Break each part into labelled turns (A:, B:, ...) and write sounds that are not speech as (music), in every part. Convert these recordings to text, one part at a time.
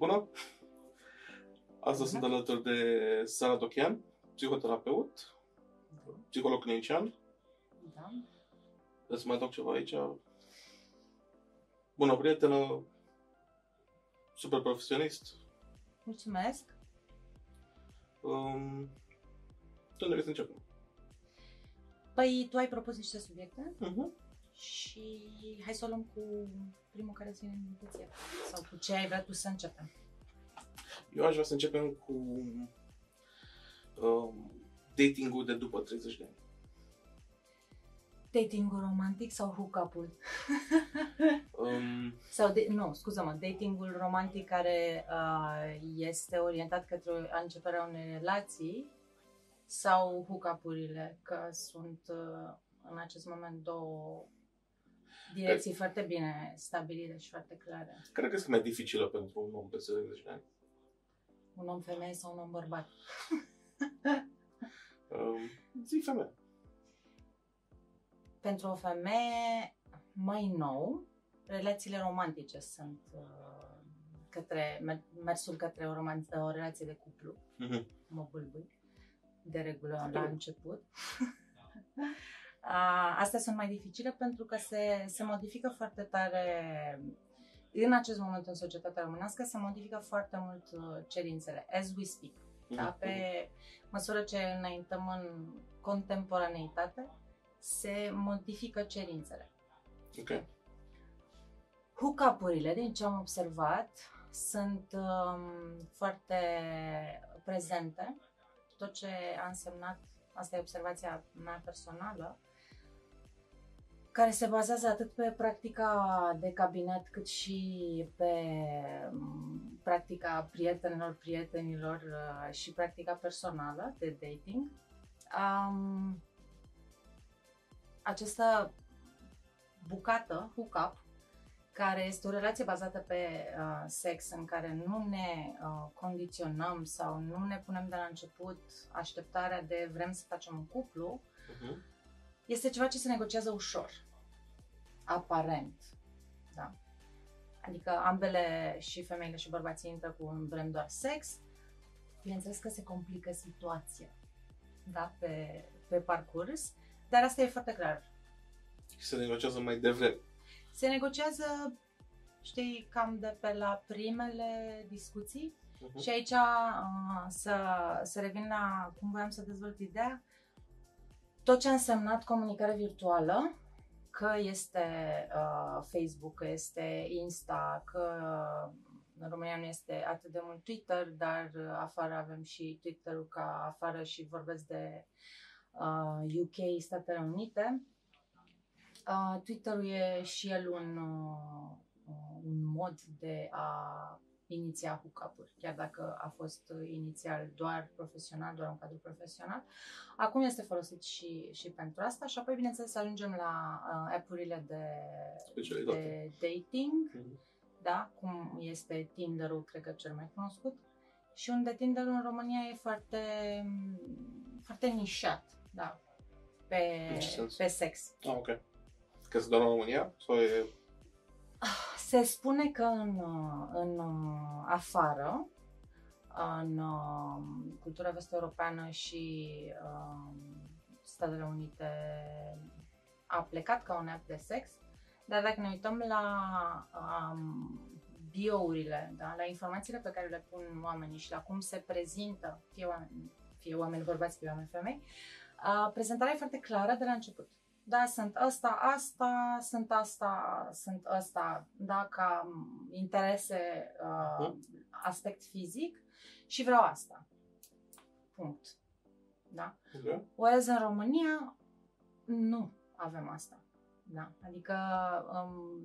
A: Bună! Astăzi sunt alături de Sara Dochian, psihoterapeut, psiholog clinician.
B: Da.
A: Să mai adaug ceva aici. Bună prietenă, super profesionist.
B: Mulțumesc.
A: Um, de unde vrei să începem?
B: Păi, tu ai propus niște subiecte
A: Uh-huh.
B: Și hai să o luăm cu primul care ține în mintea Sau cu ce ai vrea tu să începem.
A: Eu aș vrea să începem cu um, dating-ul de după 30 de ani.
B: Datingul romantic sau hook-up-ul? (laughs)
A: Um,
B: Sau, de, nu, scuză-mă, datingul romantic care uh, este orientat către începerea unei relații sau hook-up-urile, că sunt uh, în acest moment două direcții foarte bine stabilite și foarte clare.
A: care crezi că e mai dificilă pentru un om peste 30 de ani?
B: Un om femeie sau un om bărbat? (laughs)
A: Um, zi femeie.
B: Pentru o femeie mai nou, relațiile romantice sunt uh, către, mer- mersul către o, roman- o relație de cuplu.
A: Mhm.
B: Mă bulbui de regulă la început. (laughs) A, Astea sunt mai dificile pentru că se, se modifică foarte tare în acest moment în societatea românească se modifică foarte mult uh, cerințele, as we speak. Da?
A: Mhm.
B: Pe măsură ce înaintăm în contemporaneitate, se modifică cerințele.
A: Ok.
B: Hookup-urile, din ce am observat, sunt um, foarte prezente. Tot ce a însemnat, asta e observația mea personală, care se bazează atât pe practica de cabinet cât și pe um, practica prietenilor, prietenilor uh, și practica personală de dating. Um, această bucată, hookup, care este o relație bazată pe uh, sex în care nu ne uh, condiționăm sau nu ne punem de la început așteptarea de vrem să facem un cuplu,
A: Uh-huh.
B: Este ceva ce se negociază ușor, aparent. Da? Adică ambele, și femeile și bărbații intră cu un vrem doar sex, bineînțeles că se complică situația da? pe, pe parcurs, dar asta e foarte clar.
A: Și se negociază mai devreme.
B: Se negociază, știi, cam de pe la primele discuții
A: Uh-huh.
B: și aici uh, să, să revin la cum voiam să dezvolt ideea, tot ce a însemnat comunicare virtuală, că este uh, Facebook, că este Insta, că în România nu este atât de mult Twitter, dar uh, afară avem și Twitter-ul ca afară și vorbesc de uh, UK, Statele Unite. Uh, Twitter-ul e și el un, uh, uh, un mod de a iniția hook-up-uri, chiar dacă a fost uh, inițial doar profesional, doar un cadru profesional. Acum este folosit și, și pentru asta și apoi, bineînțeles, ajungem la uh, app-urile de,
A: Specialitate.
B: de dating,
A: Mhm.
B: da, cum este Tinder-ul, cred că cel mai cunoscut, și unde Tinder-ul în România e foarte, foarte nișat, da, pe,
A: În ce sens?
B: pe sex.
A: Ah, ok. Că se doar în România? Sau e...
B: Se spune că în, uh, în uh, afară, în uh, cultura vest-europeană și uh, Statele Unite a plecat ca un app de sex, dar dacă ne uităm la um, bio-urile, da, la informațiile pe care le pun oamenii și la cum se prezintă, fie oameni, fie oameni bărbați, fie oameni femei, uh, prezentarea e foarte clară de la început. Da, sunt ăsta, asta, sunt asta, sunt ăsta, da, ca m, interese, uh,
A: Mhm.
B: aspect fizic și vreau asta. Punct. Da?
A: Ok.
B: Whereas în România nu avem asta. Da? Adică um,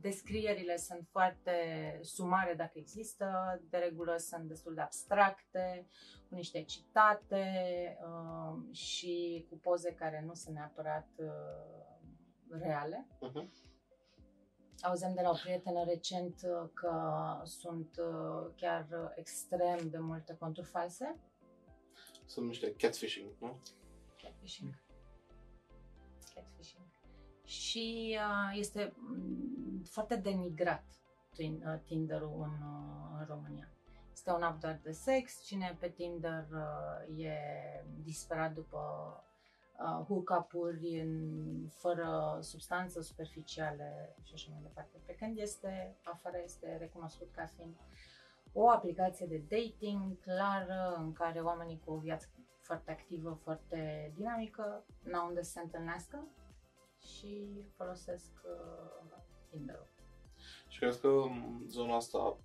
B: descrierile sunt foarte sumare dacă există, de regulă sunt destul de abstracte, cu niște citate um, și cu poze care nu sunt neapărat uh, reale.
A: Uh-huh.
B: Auzeam de la o prietenă recent uh, că sunt uh, chiar uh, extrem de multe conturi false.
A: Sunt niște catfishing, nu?
B: Catfishing. Catfishing. Și uh, este mm, foarte denigrat Tin- uh, Tinder-ul în, uh, în România. Este un app doar de sex, cine pe Tinder uh, e disperat după uh, hook-up-uri în- fără substanță superficiale și așa mai departe. Pe când este, afară este recunoscut ca fiind o aplicație de dating clară în care oamenii cu o viață foarte activă, foarte dinamică, n-au unde să se întâlnească și folosesc uh, Tinder-ul.
A: Și crezi că în zona asta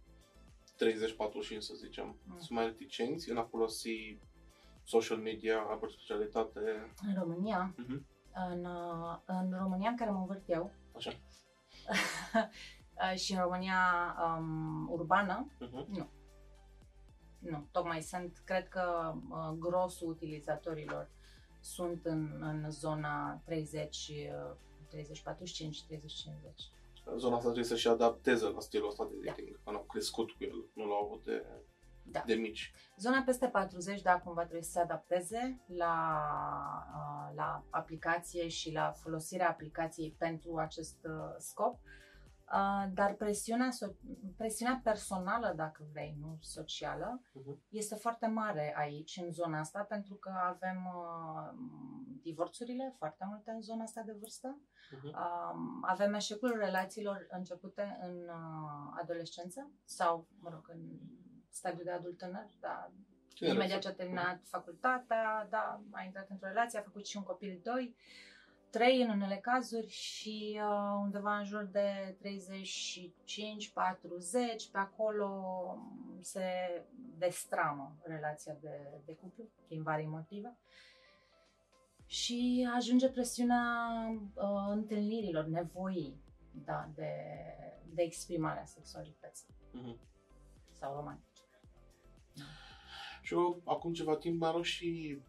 A: 30-45, să zicem,
B: Mm.
A: sunt mai reticenți în a folosi social media, apă specialitate,
B: În România,
A: Mhm.
B: în, uh, în România în care mă învârt eu
A: așa.
B: uh, (laughs) și în România um, urbană,
A: Uh-huh.
B: nu, tocmai sunt, cred că uh, grosul utilizatorilor sunt în, în zona 30, uh, 30, 45, 30, 50.
A: Zona asta trebuie să și adapteze la stilul ăsta de dating, că n-au crescut cu el, nu l-au avut de,
B: Da.
A: de mici.
B: Zona peste 40, da, cumva trebuie să se adapteze la, uh, la aplicație și la folosirea aplicației pentru acest uh, scop. Uh, Dar presiunea, so- presiunea personală, dacă vrei, nu socială,
A: Mhm.
B: este foarte mare aici, în zona asta, pentru că avem uh, divorțurile foarte multe în zona asta de vârstă.
A: Uh-huh.
B: Um, avem eșecul relațiilor începute în uh, adolescență sau, mă rog, în stadiul de adult tânăr, dar imediat ce a terminat facultatea, da, a intrat într-o relație, a făcut și un copil, doi, trei în unele cazuri și uh, undeva în jur de 35, 40, pe acolo se destramă relația de, de cuplu, din vari motive. Și ajunge presiunea uh, întâlnirilor, nevoii da, de, de exprimare a sexualității
A: Uh-huh.
B: sau romantice.
A: Și eu, acum ceva timp, mai erau și...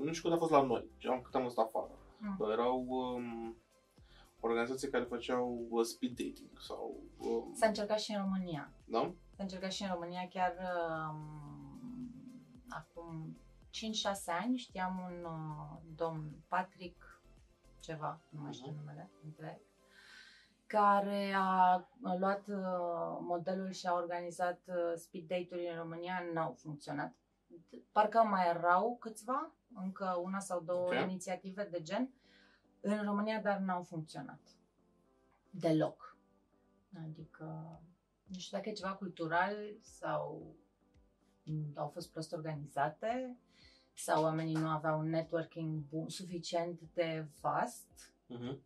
A: Nu știu cât a fost la noi, am cât am stat afară.
B: Mm.
A: Erau um, organizații care făceau uh, speed dating sau... Um,
B: S-a încercat și în România.
A: da?
B: S-a încercat și în România chiar um, acum 5-6 ani știam un uh, domn Patrick ceva, nu mai știu
A: Mhm.
B: numele întreg, care a luat uh, modelul și a organizat uh, speed date-uri în România, n-au funcționat. Parcă mai erau câțiva, încă una sau două
A: Ok.
B: inițiative de gen în România, dar n-au funcționat. Deloc. Adică, nu știu dacă e ceva cultural sau mm, au fost prost organizate sau oamenii nu aveau un networking bun, suficient de vast
A: Uh-huh.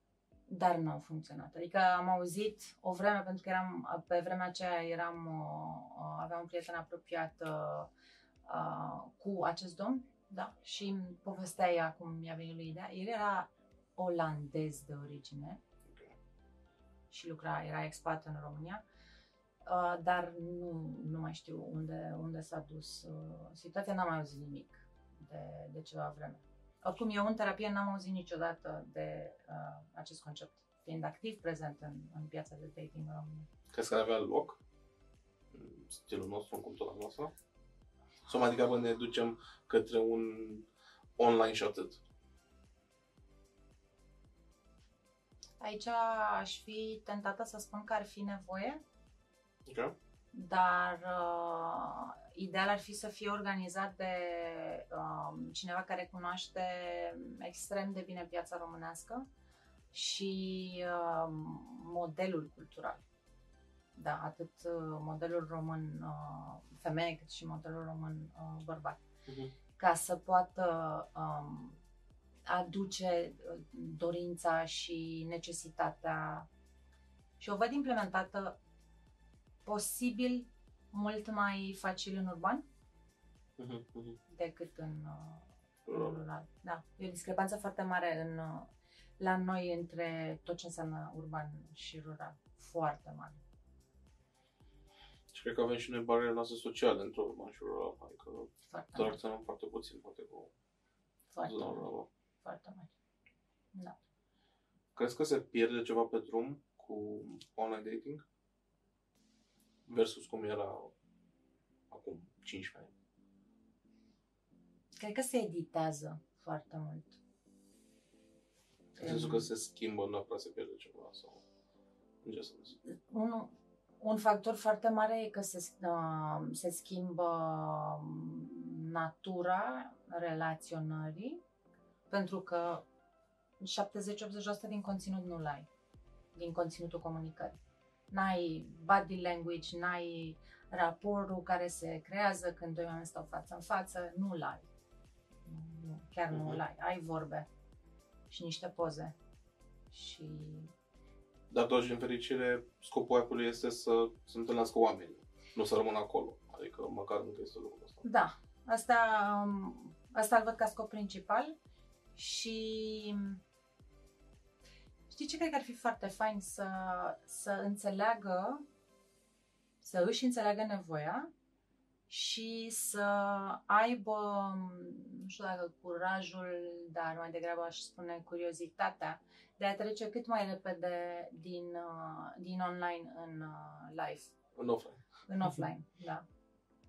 B: dar nu au funcționat. Adică am auzit o vreme, pentru că eram, pe vremea aceea eram, uh, uh, aveam un prieten apropiat uh, uh, cu acest domn, da, și îmi povestea ea cum mi-a venit lui ideea. El era olandez de origine și lucra, era expat în România, uh, dar nu, nu mai știu unde, unde s-a dus uh, situația, n-am mai auzit nimic de, de ceva vreme. Oricum, eu în terapie n-am auzit niciodată de uh, acest concept, fiind activ prezent în, în piața de dating în România.
A: Crezi că ar avea loc în stilul nostru, în cultura noastră? Sau mai degrabă ne ducem către un online și atât?
B: Aici aș fi tentată să spun că ar fi nevoie,
A: Ok?
B: dar uh, ideal ar fi să fie organizat de uh, cineva care cunoaște extrem de bine piața românească și uh, modelul cultural. Da, atât uh, modelul român uh, femeie cât și modelul român uh, bărbat.
A: Uh-huh.
B: ca să poată um, aduce uh, dorința și necesitatea și o văd implementată posibil mult mai facil în urban
A: Uh-huh. Uh-huh.
B: decât în uh, rural. Da, e o discrepanță foarte mare în, uh, la noi între tot ce înseamnă urban și rural. Foarte mare.
A: Și cred că avem și noi barierele noastre sociale într-o urban și rural, adică
B: Foarte mare.
A: interacționăm foarte puțin, poate, cu
B: Foarte
A: zona
B: mare.
A: rurală.
B: Foarte mare. Da.
A: Crezi că se pierde ceva pe drum cu online dating? Versus cum era acum 15 ani.
B: Cred că se editează foarte mult.
A: În sensul că se schimbă, nu prea se pierde ceva sau... În ce sens?
B: unul, Un factor foarte mare e că se, uh, se schimbă um, natura relaționării, pentru că 70-80% din conținut nu-l ai, din conținutul comunicării. N-ai body language, n-ai raportul care se creează când doi oameni stau față în față, nu-l ai. Nu, chiar nu-l
A: Mhm.
B: ai. Ai vorbe și niște poze. Și
A: Dar totuși, din fericire, scopul app-ului este să se întâlnească oamenii, nu să rămână acolo. Adică măcar încă este lucrul ăsta.
B: Da, asta, um, asta îl văd ca scop principal și știi ce cred că ar fi foarte fain să, să înțeleagă, să își înțeleagă nevoia și să aibă, nu știu dacă curajul, dar mai degrabă aș spune curiozitatea de a trece cât mai repede din, uh, din online în uh, live
A: În offline.
B: în offline, da.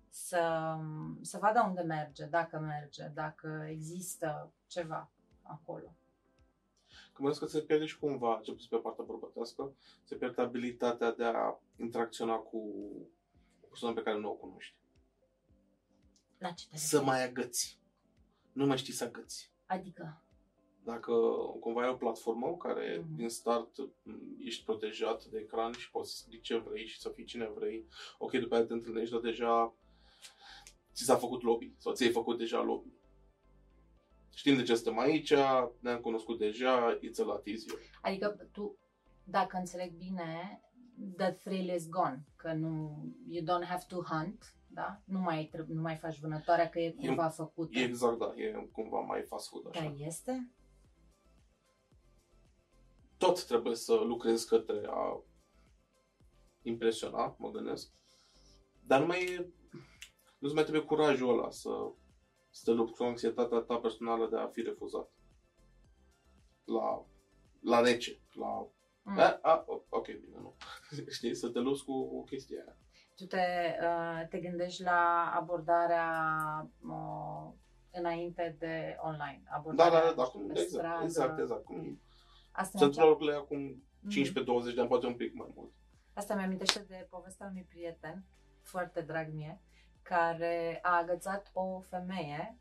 B: Să, să vadă unde merge, dacă merge, dacă există ceva acolo.
A: Că mă că se pierde și cumva, ce pe partea bărbătească, se pierde abilitatea de a interacționa cu o persoană pe care nu o cunoști.
B: La ce te
A: Să
B: referi?
A: mai agăți. Nu mai știi să agăți.
B: Adică,
A: Dacă cumva ai o platformă care
B: Mhm.
A: din start m, ești protejat de ecran și poți să scrii ce vrei și să fii cine vrei, ok, după aia te întâlnești, dar deja ți s-a făcut lobby sau ți-ai făcut deja lobby. Știm de ce suntem aici, ne-am cunoscut deja, it's a lot easier.
B: adică tu, dacă înțeleg bine, the thrill is gone, că nu, you don't have to hunt, da? Nu mai, treb- nu mai faci vânătoarea că e cumva făcută.
A: E exact, da, e cumva mai fast food așa.
B: Dar este?
A: Tot trebuie să lucrezi către a impresiona, mă gândesc. Dar nu mai e, nu-ți mai trebuie curajul ăla să, să te lupți cu anxietatea ta personală de a fi refuzat. La, la rece, la...
B: Mm.
A: A, a, ok, bine, nu. (laughs) Știi, să te lupți cu o chestie aia.
B: Tu te, uh, te gândești la abordarea uh, înainte de online.
A: Da,
B: Abordarea
A: da, da,
B: nu
A: da,
B: știu,
A: cum,
B: pe
A: exact,
B: stradă.
A: exact, exact. Cum
B: Asta
A: se
B: mi-a-
A: întâmplă lucrurile acum
B: Mhm.
A: 15-20 de ani, poate un pic mai mult.
B: Asta mi-amintește de povestea unui prieten, foarte drag mie, care a agățat o femeie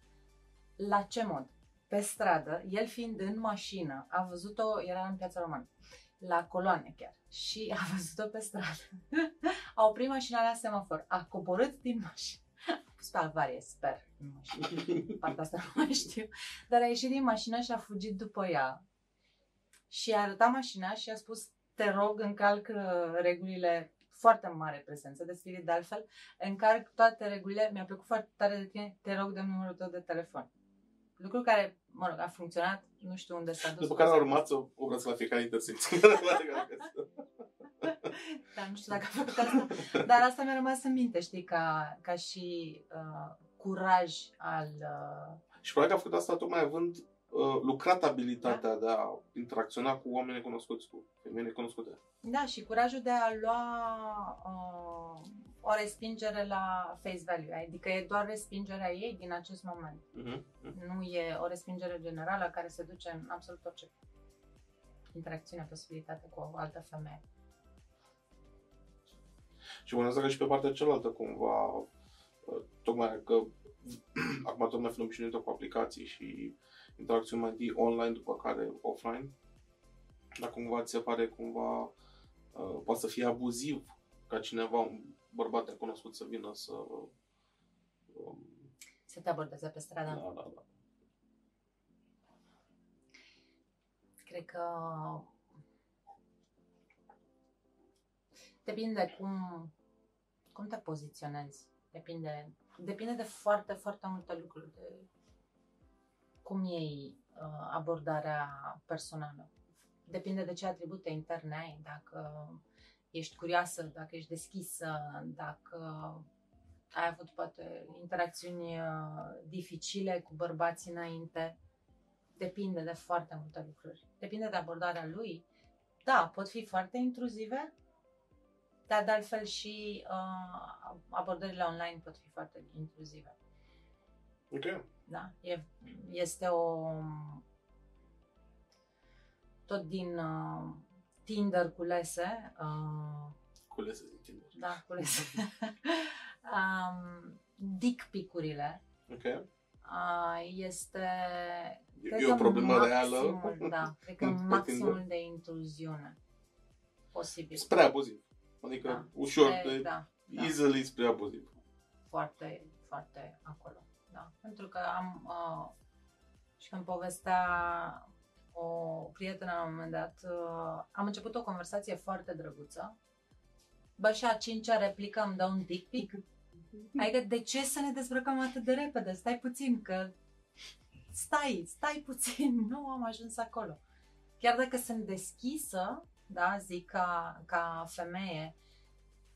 B: la ce mod? Pe stradă, el fiind în mașină, a văzut-o, era în piața romană, la coloane chiar, și a văzut-o pe stradă. (laughs) a oprit mașina la semafor, a coborât din mașină, a pus pe avarie, sper, nu mai știu, partea asta nu mai știu, dar a ieșit din mașină și a fugit după ea. Și a arătat mașina și a spus, te rog, încalcă regulile. Foarte mare prezență de spirit de altfel, încarc toate regulile, mi-a plăcut foarte tare de tine, te rog, dă numărul tău de telefon. Lucru care, mă rog, a funcționat, nu știu unde s-a dus.
A: După care a urmat să obrați la fiecare intersecție. (laughs)
B: Dar nu știu dacă a făcut asta. Dar asta mi-a rămas în minte, știi, ca, ca și uh, curaj al... Uh,
A: Și probabil că a făcut asta tocmai având uh, lucrat abilitatea de a interacționa cu oameni cunoscuți, cu femei necunoscute.
B: da, și curajul de a lua uh, o respingere la face value, adică e doar respingerea ei din acest moment.
A: Uh-huh.
B: Nu e o respingere generală care se duce în absolut orice interacțiune, posibilitate cu o altă femeie.
A: Și mă gândesc că și pe partea cealaltă cumva, uh, tocmai că (clears throat) acum tot mai fi obișnuită cu aplicații și interacțiuni mai întâi online, după care offline, dar cumva ți se pare cumva, uh, poate să fie abuziv ca cineva, un bărbat necunoscut să vină să... Um,
B: Să te abordeze pe stradă.
A: da, da, da.
B: Cred că depinde cum, cum te poziționezi. Depinde, depinde de foarte, foarte multe lucruri. De cum iei uh, abordarea personală. Depinde de ce atribute interne ai. Dacă ești curioasă, dacă ești deschisă, dacă ai avut poate interacțiuni uh, dificile cu bărbații înainte. Depinde de foarte multe lucruri. Depinde de abordarea lui. Da, pot fi foarte intruzive, dar de altfel și uh, abordările online pot fi foarte intruzive.
A: Ok.
B: Da? E, este o... tot din uh, Tinder culese, uh,
A: Culese din Tinder.
B: Da, culese. (laughs) um, dick picurile
A: Ok?
B: uh, este
A: E,
B: Cred
A: e
B: că
A: o problemă
B: maximul,
A: reală.
B: Da, cred că (laughs)
A: Pe Tinder.
B: maximul de intruziune posibil.
A: Spre abuziv. Adică
B: Da,
A: ușor,
B: Spre-
A: de,
B: da, da,
A: easily spre abuziv.
B: foarte, foarte acolo. Da. Pentru că am uh, și când povestea o prietenă la un moment dat, uh, am început o conversație foarte drăguță. Bă, și a cincea replică îmi dă un dick pic. (laughs) Adică de ce să ne dezbrăcăm atât de repede? Stai puțin, că stai, stai puțin, (laughs) nu am ajuns acolo. Chiar dacă sunt deschisă, da, zic ca, ca femeie,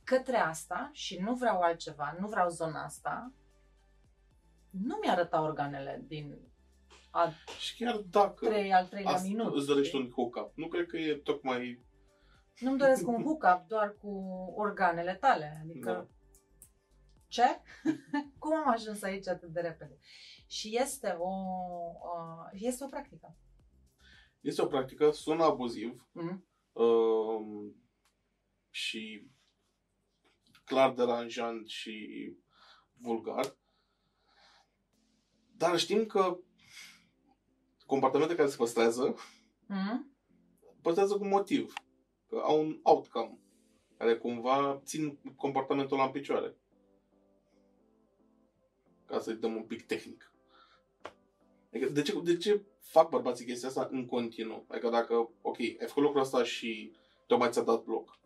B: către asta și nu vreau altceva, nu vreau zona asta, nu mi-arăta organele din a
A: Și chiar dacă
B: trei, al treilea
A: asta
B: minut.
A: îți dorești
B: știi?
A: un hook-up, nu cred că e tocmai...
B: Nu-mi doresc un hookup doar cu organele tale. Adică,
A: Da.
B: ce? (laughs) Cum am ajuns aici atât de repede? Și este o, uh, este o practică.
A: Este o practică, sună abuziv
B: Mm?
A: um, și clar deranjant și vulgar, dar știm că comportamente care se păstrează,
B: Mm?
A: păstrează cu motiv, că au un outcome care cumva țin comportamentul ăla în picioare. Ca să-i dăm un pic tehnic. Adică de ce, de ce fac bărbații chestia asta în continuu? Adică dacă, ok, ai făcut lucrul ăsta și tocmai ți-a dat bloc.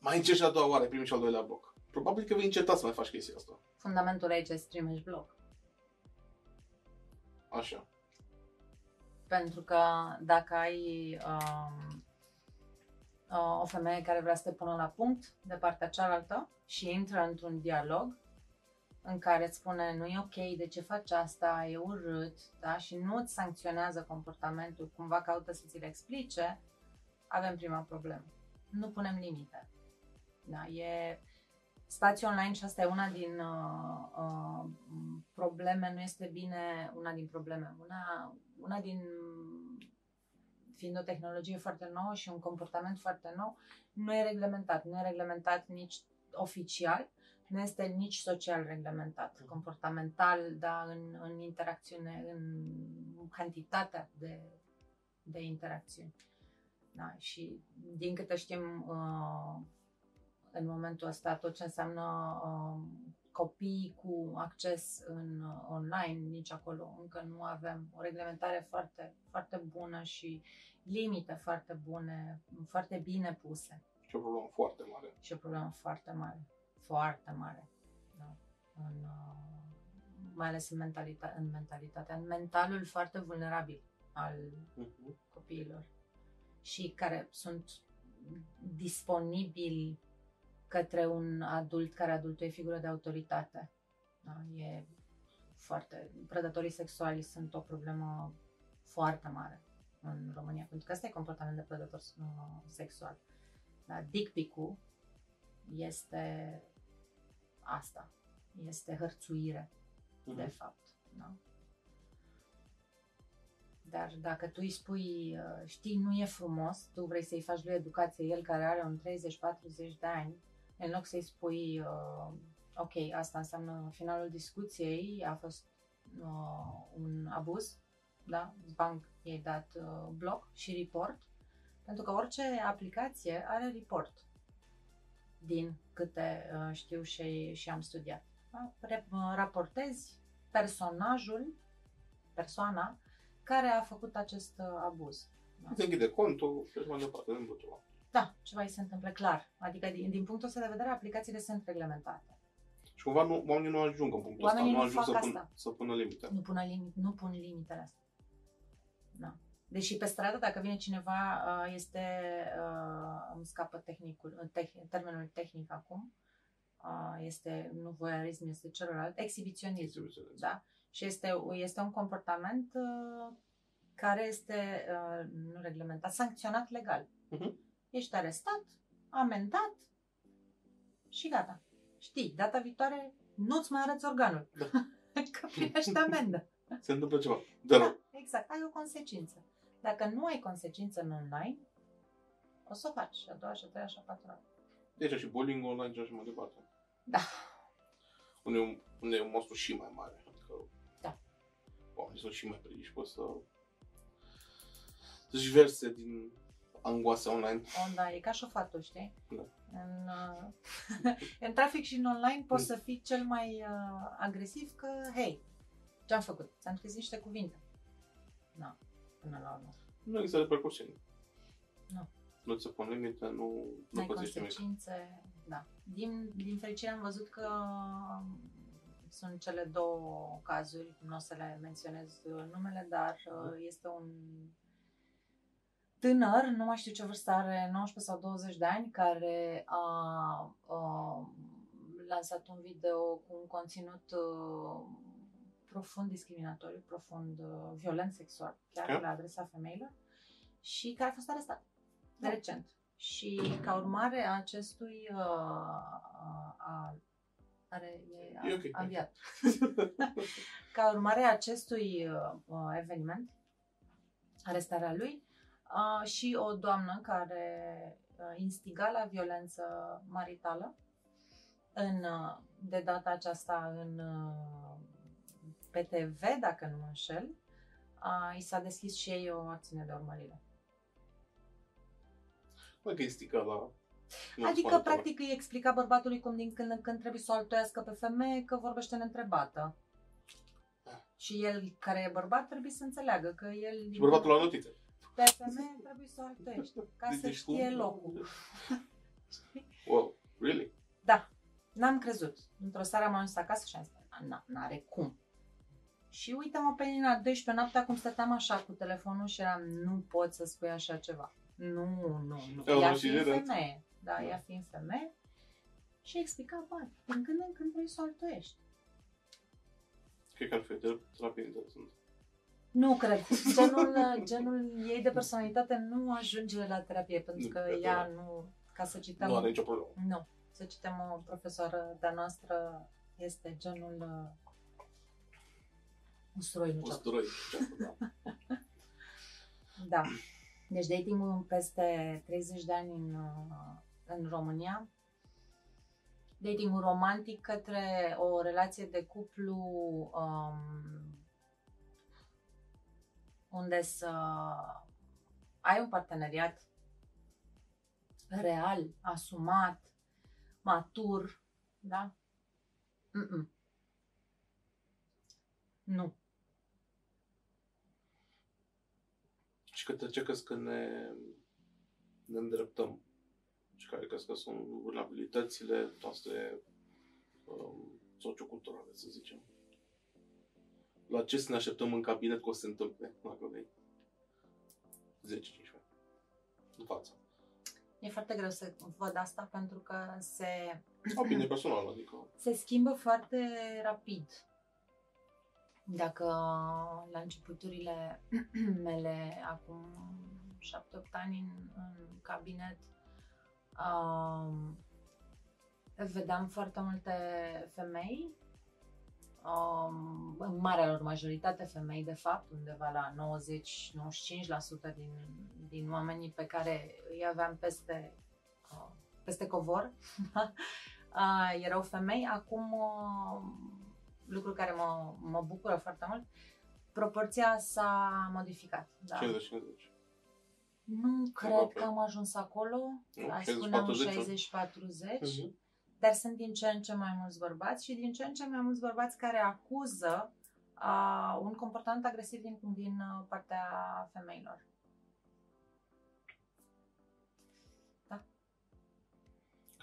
A: Mai încerci a doua oară, primul și al doilea bloc. Probabil că vei înceta să mai faci chestia asta.
B: Fundamentul aici este primești bloc.
A: Așa.
B: Pentru că dacă ai um, uh, o femeie care vrea să te pună la punct de partea cealaltă și intră într-un dialog în care îți spune nu e ok, de ce faci asta, e urât, da? și nu îți sancționează comportamentul, cumva caută să ți le explice, avem prima problemă. Nu punem limite. Da? E spațiu online și asta e una din uh, uh, probleme, nu este bine una din probleme. Una, una din fiind o tehnologie foarte nouă și un comportament foarte nou, nu e reglementat. Nu e reglementat nici oficial, nu este nici social reglementat. Comportamental, da, în, în interacțiune, în cantitatea de, de interacțiuni. Da, și din câte știm, uh, în momentul ăsta, tot ce înseamnă uh, copii cu acces în uh, online, nici acolo încă nu avem o reglementare foarte, foarte bună și limite foarte bune, foarte bine puse.
A: Și o problemă foarte mare.
B: Și o problemă foarte mare, foarte mare. Da? În, uh, mai ales în, mentalita- în mentalitatea, în mentalul foarte vulnerabil al
A: Mhm.
B: copiilor și care sunt disponibili către un adult care adultul e figură de autoritate. Da? E foarte... Predatorii sexuali sunt o problemă foarte mare în România, pentru că ăsta e comportament de predator uh, sexual. Da? Dick pic-ul este asta. Este hărțuire, de
A: Mhm.
B: fapt. Da? Dar dacă tu îi spui, uh, știi, nu e frumos, tu vrei să-i faci lui educație, el care are un 30-40 de ani, în loc să-i spui, uh, ok, asta înseamnă finalul discuției, a fost uh, un abuz, da, banc i-ai dat uh, bloc și report, pentru că orice aplicație are report, din câte uh, știu și, și am studiat. Da? Re- uh, raportezi personajul, persoana, care a făcut acest uh, abuz.
A: Îți închide contul și așa mai departe, nu ceva.
B: Da, ceva îi se întâmplă clar. Adică, din, din punctul ăsta de vedere, aplicațiile sunt reglementate.
A: Și cumva nu, oamenii nu ajung în punctul
B: Oamenii
A: ăsta, nu
B: nu
A: ajung să,
B: fac
A: pun,
B: asta.
A: să pună limite.
B: Nu, pună limit, nu pun limitele astea. Da. Deși pe stradă, dacă vine cineva, uh, este, uh, îmi scapă tehnicul, teh, termenul tehnic acum, uh, este, nu voyeurism, este celălalt, exhibiționism. Da? Și este, este un comportament uh, care este uh, nu reglementat, sancționat legal.
A: Mhm.
B: Ești arestat, amendat și gata. Știi, data viitoare nu-ți mai arăți organul.
A: Da. (laughs)
B: că primești amendă.
A: Se întâmplă ceva. De rău.
B: Da, exact, ai o consecință. Dacă nu ai consecință în online, O să o faci și a doua, și a treia, și a patra.
A: Deci și bowling online și așa mai departe.
B: Da.
A: Unde e un, unde e un monstru și mai mare. Adică
B: Da.
A: oamenii sunt și mai predispuși să să-și verse din angoase online.
B: O, da, e ca șofatul, știi?
A: Da.
B: În, uh, (laughs) în trafic și în online poți să fii cel mai uh, agresiv că, hei, ce-am făcut? Ți-am scris niște cuvinte. Da, până la urmă.
A: Nu există repercusiuni.
B: Nu.
A: Nu ți se pun limite, nu, nu
B: Ai
A: păzești nimic.
B: consecințe, da. Din, din fericire am văzut că sunt cele două cazuri, nu o să le menționez uh, numele, dar uh, este un tânăr, nu mai știu ce vârstă are, 19 sau 20 de ani, care a, a lansat un video cu un conținut uh, profund discriminatoriu, profund uh, violent sexual, chiar
A: Ok.
B: la adresa femeilor, și care a fost arestat de
A: Da.
B: recent. Și ca urmare a acestui uh, a, a, are, e, a,
A: E ok.
B: a înviat. (laughs) Ca urmare a acestui uh, uh, eveniment, arestarea lui, uh, și o doamnă care uh, instiga la violență maritală, în, uh, de data aceasta în uh, PTV, dacă nu mă înșel, uh, i s-a deschis și ei o acțiune de urmărire.
A: Mă că instiga la... nu
B: adică,
A: spune
B: practic, îi explica bărbatului cum din când în când trebuie să o altoiască pe femeie că vorbește neîntrebată. Și el, care e bărbat, trebuie să înțeleagă că el...
A: Și bărbatul la notițe.
B: Pe femeie trebuie să o altoiești, ca să
A: Deci
B: știe
A: cum?
B: locul. (laughs)
A: Wow, really?
B: Da, n-am crezut. Într-o seară am ajuns acasă și am zis, "Na, n-are cum. Și uite-mă pe mine la 12 noaptea cum stăteam așa cu telefonul și eram, nu pot să spui așa ceva. Nu, nu, nu.
A: E o
B: Ea
A: rușine,
B: fiind
A: da.
B: femeie. Da,
A: Da.
B: ea fiind femeie. Și explica, bă, din când în când trebuie să o altoiești.
A: Cred că ar fi o terapie interesantă.
B: Nu cred. Genul, genul ei de personalitate nu ajunge la terapie, pentru
A: Nu
B: că
A: cred,
B: ea
A: da.
B: nu, ca să cităm...
A: Nu are nicio problemă.
B: Nu. Să citem o profesoară de-a noastră, este genul uh, usturoi, nu ceapă.
A: Usturoi. ceapă, da. (laughs)
B: Da. Deci datingul peste 30 de ani în, uh, în România. Datingul romantic către o relație de cuplu um, unde să ai un parteneriat real, asumat, matur, da? Mm-mm. Nu.
A: Și către ce crezi că ne, ne îndreptăm? Și care crezi că sunt vulnerabilitățile noastre um, socioculturale, să zicem? La ce să ne așteptăm în cabinet că o să se întâmple, dacă vrei? 10-15 ani. În față.
B: E foarte greu să văd asta pentru că se,
A: Opinie personală, adică...
B: se schimbă foarte rapid. Dacă la începuturile (clears throat) mele, acum 7-8 ani în, în cabinet, um, vedeam foarte multe femei, um, în marea lor majoritate femei, de fapt, undeva la 90-95% din, din oamenii pe care îi aveam peste, uh, peste covor (laughs) uh, erau femei. Acum, uh, lucru care mă, mă bucură foarte mult, proporția s-a modificat. Da.
A: 50-50.
B: Nu cred
A: Aproape.
B: că am ajuns acolo,
A: Nu,
B: Aș
A: 60-40,
B: spuneam
A: nu?
B: 60-40,
A: Mhm.
B: Dar sunt din ce în ce mai mulți bărbați și din ce în ce mai mulți bărbați care acuză uh, un comportament agresiv din, din uh, partea femeilor.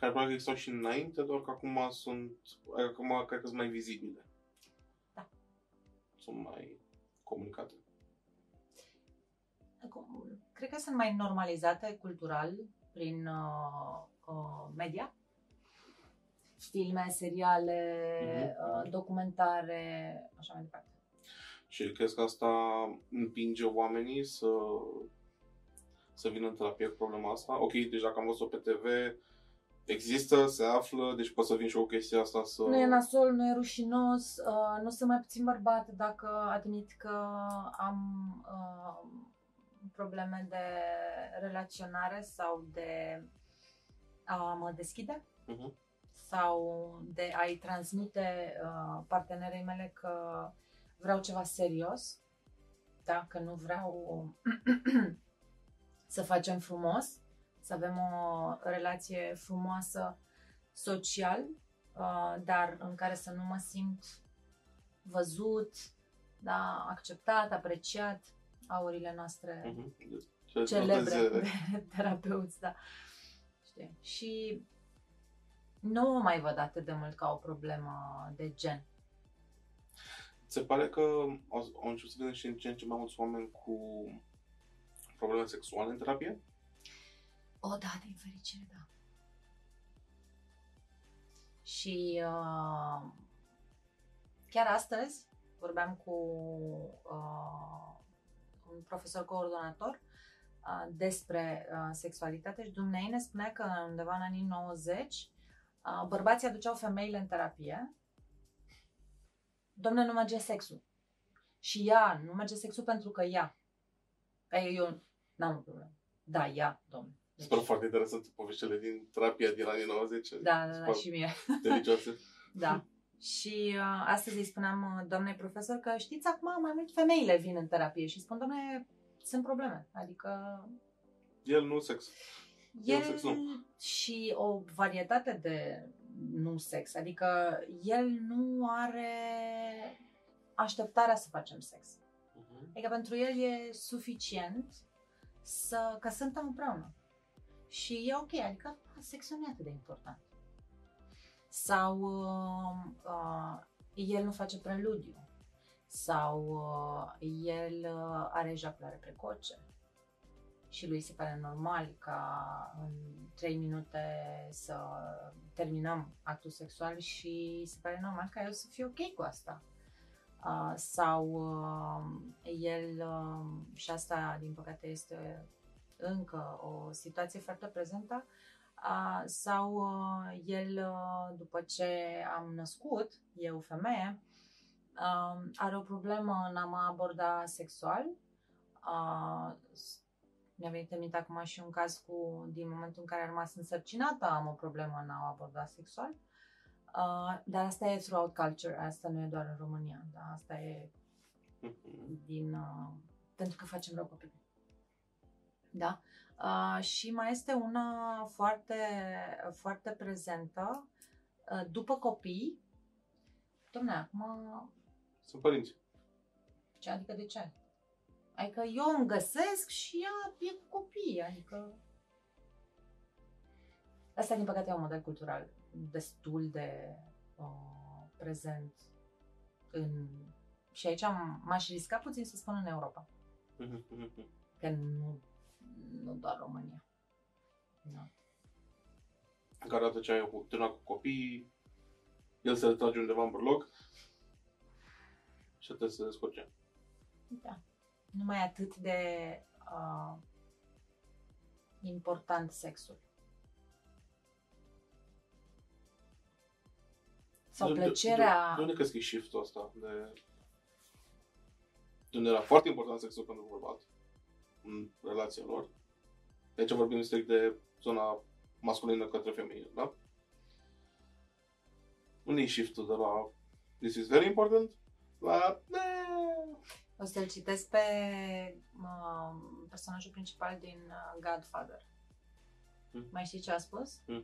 A: Care probabil existau și înainte, doar că acum sunt... Acum cred că sunt mai vizibile.
B: Da.
A: Sunt mai comunicate.
B: Acum, Cred că sunt mai normalizate cultural prin uh, uh, media. Filme, seriale,
A: Mhm.
B: uh, documentare, așa mai departe.
A: Și crezi că asta împinge oamenii să, să vină în terapie cu problema asta? Ok, deci dacă am văzut-o pe TV, există, se află, deci pot să vin și eu cu chestia asta să...
B: Nu e nasol, nu e rușinos, uh, nu sunt mai puțin bărbat dacă admit că am uh, probleme de relaționare sau de a mă deschide
A: Mhm.
B: Sau de a-i transmite uh, partenerei mele că vreau ceva serios, da? că nu vreau (clears throat) să facem frumos, să avem o relație frumoasă social, uh, dar în care să nu mă simt văzut, da, acceptat, apreciat, aurile noastre
A: Mhm. Ce
B: celebre
A: notezi-
B: de terapeuți, da. Știi? Și nu o mai văd atât de mult ca o problemă de gen.
A: Se pare că au, au început să vedem și în ce în ce mai mulți oameni cu probleme sexuale în terapie?
B: O, da, din fericire, da. Și uh, chiar astăzi vorbeam cu uh, un profesor coordonator uh, despre uh, sexualitate și dumnei ne spunea că undeva în anii 90 uh, bărbații aduceau femeile în terapie. Domne, nu merge sexul. Și ea, nu merge sexul pentru că ea. Ei, eu n-am o problemă. Da, ea, domne.
A: Mi se pare foarte interesant poveștile din terapia din anii 90.
B: Da, da,
A: Mi se
B: da,
A: par
B: și mie.
A: Delicioase. (laughs)
B: Da. Și uh, astăzi îi spuneam uh, doamnei profesor că știți, acum mai mult femeile vin în terapie și spun, doamne, sunt probleme. Adică
A: El nu sex. El
B: el
A: sex nu.
B: și o varietate de nu sex. Adică el nu are așteptarea să facem sex.
A: Mhm.
B: Adică pentru el e suficient să, că suntem împreună. Și e ok, adică a, sexul nu e atât de important. Sau uh, uh, el nu face preludiu. Sau uh, el uh, are ejaculare precoce. Și lui se pare normal ca în 3 minute să terminăm actul sexual și se pare normal ca eu să fiu ok cu asta. Uh, sau uh, el, uh, și asta din păcate este încă o situație foarte prezentă, uh, sau uh, el, uh, după ce am născut, eu femeie, uh, are o problemă în a mă aborda sexual. Uh, s- mi-a venit în minte acum și un caz cu, din momentul în care a rămas însărcinată, am o problemă în a o aborda sexual. Uh, dar asta e throughout culture, asta nu e doar în România, da? asta e
A: Mhm. (laughs)
B: din, uh, pentru că facem rău copilului. Da? Uh, și mai este una foarte, foarte prezentă uh, după copii. Dom'le, acum,
A: Sunt părinți.
B: ce adică de ce? Adică eu îmi găsesc și ea e cu copii, adică... Asta, din păcate, e un model cultural destul de uh, prezent în... Și aici am, m-aș risca puțin să spun în Europa.
A: Mhm, mhm.
B: Că nu, nu doar România. Da.
A: În care dată ce ai o tânăr cu copii, el se retrage undeva în burloc și trebuie să se descurce.
B: da. Nu mai e atât de uh, important sexul. Sau
A: De- de-
B: plăcerea...
A: De, de unde crezi că e shift-ul ăsta? De, de unde era foarte important sexul pentru bărbat în relația lor. De aici vorbim strict de zona masculină către femeie, da? Unde e shift-ul de la this is very important la "Eh,
B: O să-l citesc pe uh, personajul principal din uh, Godfather.
A: Hmm.
B: Mai știi ce a spus?
A: Hmm.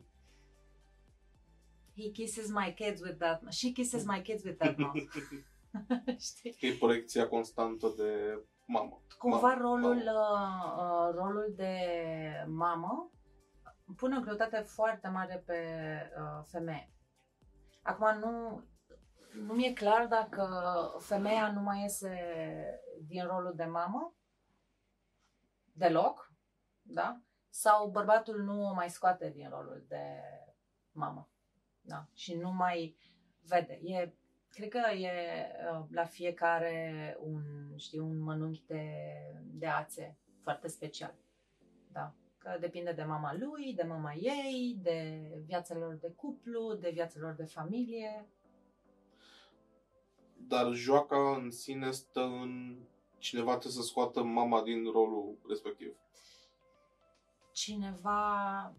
B: He kisses my kids with that mouth. She kisses my kids with that mouth. (laughs) (laughs) Știi?
A: că e proiecția constantă de mamă.
B: Cumva
A: Mamă,
B: rolul,
A: mamă.
B: uh, uh, rolul de mamă pune o greutate foarte mare pe uh, femeie. Acum nu, nu mi-e clar dacă femeia nu mai iese din rolul de mamă deloc, da? Sau bărbatul nu o mai scoate din rolul de mamă. Da? Și nu mai vede. E, cred că e uh, la fiecare un, știi, un mănunchi de, de ațe foarte special. Da? Că depinde de mama lui, de mama ei, de viața lor de cuplu, de viața lor de familie.
A: Dar joaca în sine stă în cineva trebuie să scoată mama din rolul respectiv.
B: Cineva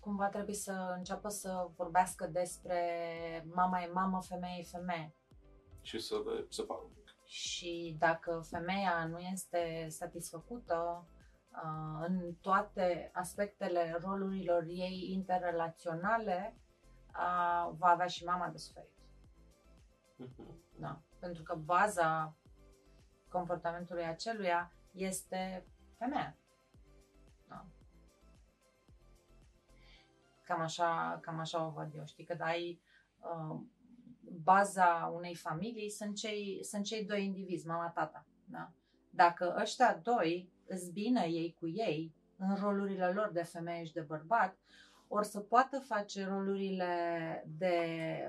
B: cumva trebuie să înceapă să vorbească despre mama e mamă, femeie e femeie.
A: Și să le separă un pic.
B: Și dacă femeia nu este satisfăcută uh, în toate aspectele rolurilor ei interrelaționale, uh, va avea și mama de suferit.
A: Mhm. (laughs)
B: Da. Pentru că baza comportamentului aceluia este femeia. Da. Cam așa, cam așa o văd eu. Știi, că ai uh, baza unei familii sunt cei, sunt cei doi indivizi, mama, tata. Da? Dacă ăștia doi îți bine ei cu ei, în rolurile lor de femeie și de bărbat, or să poată face rolurile de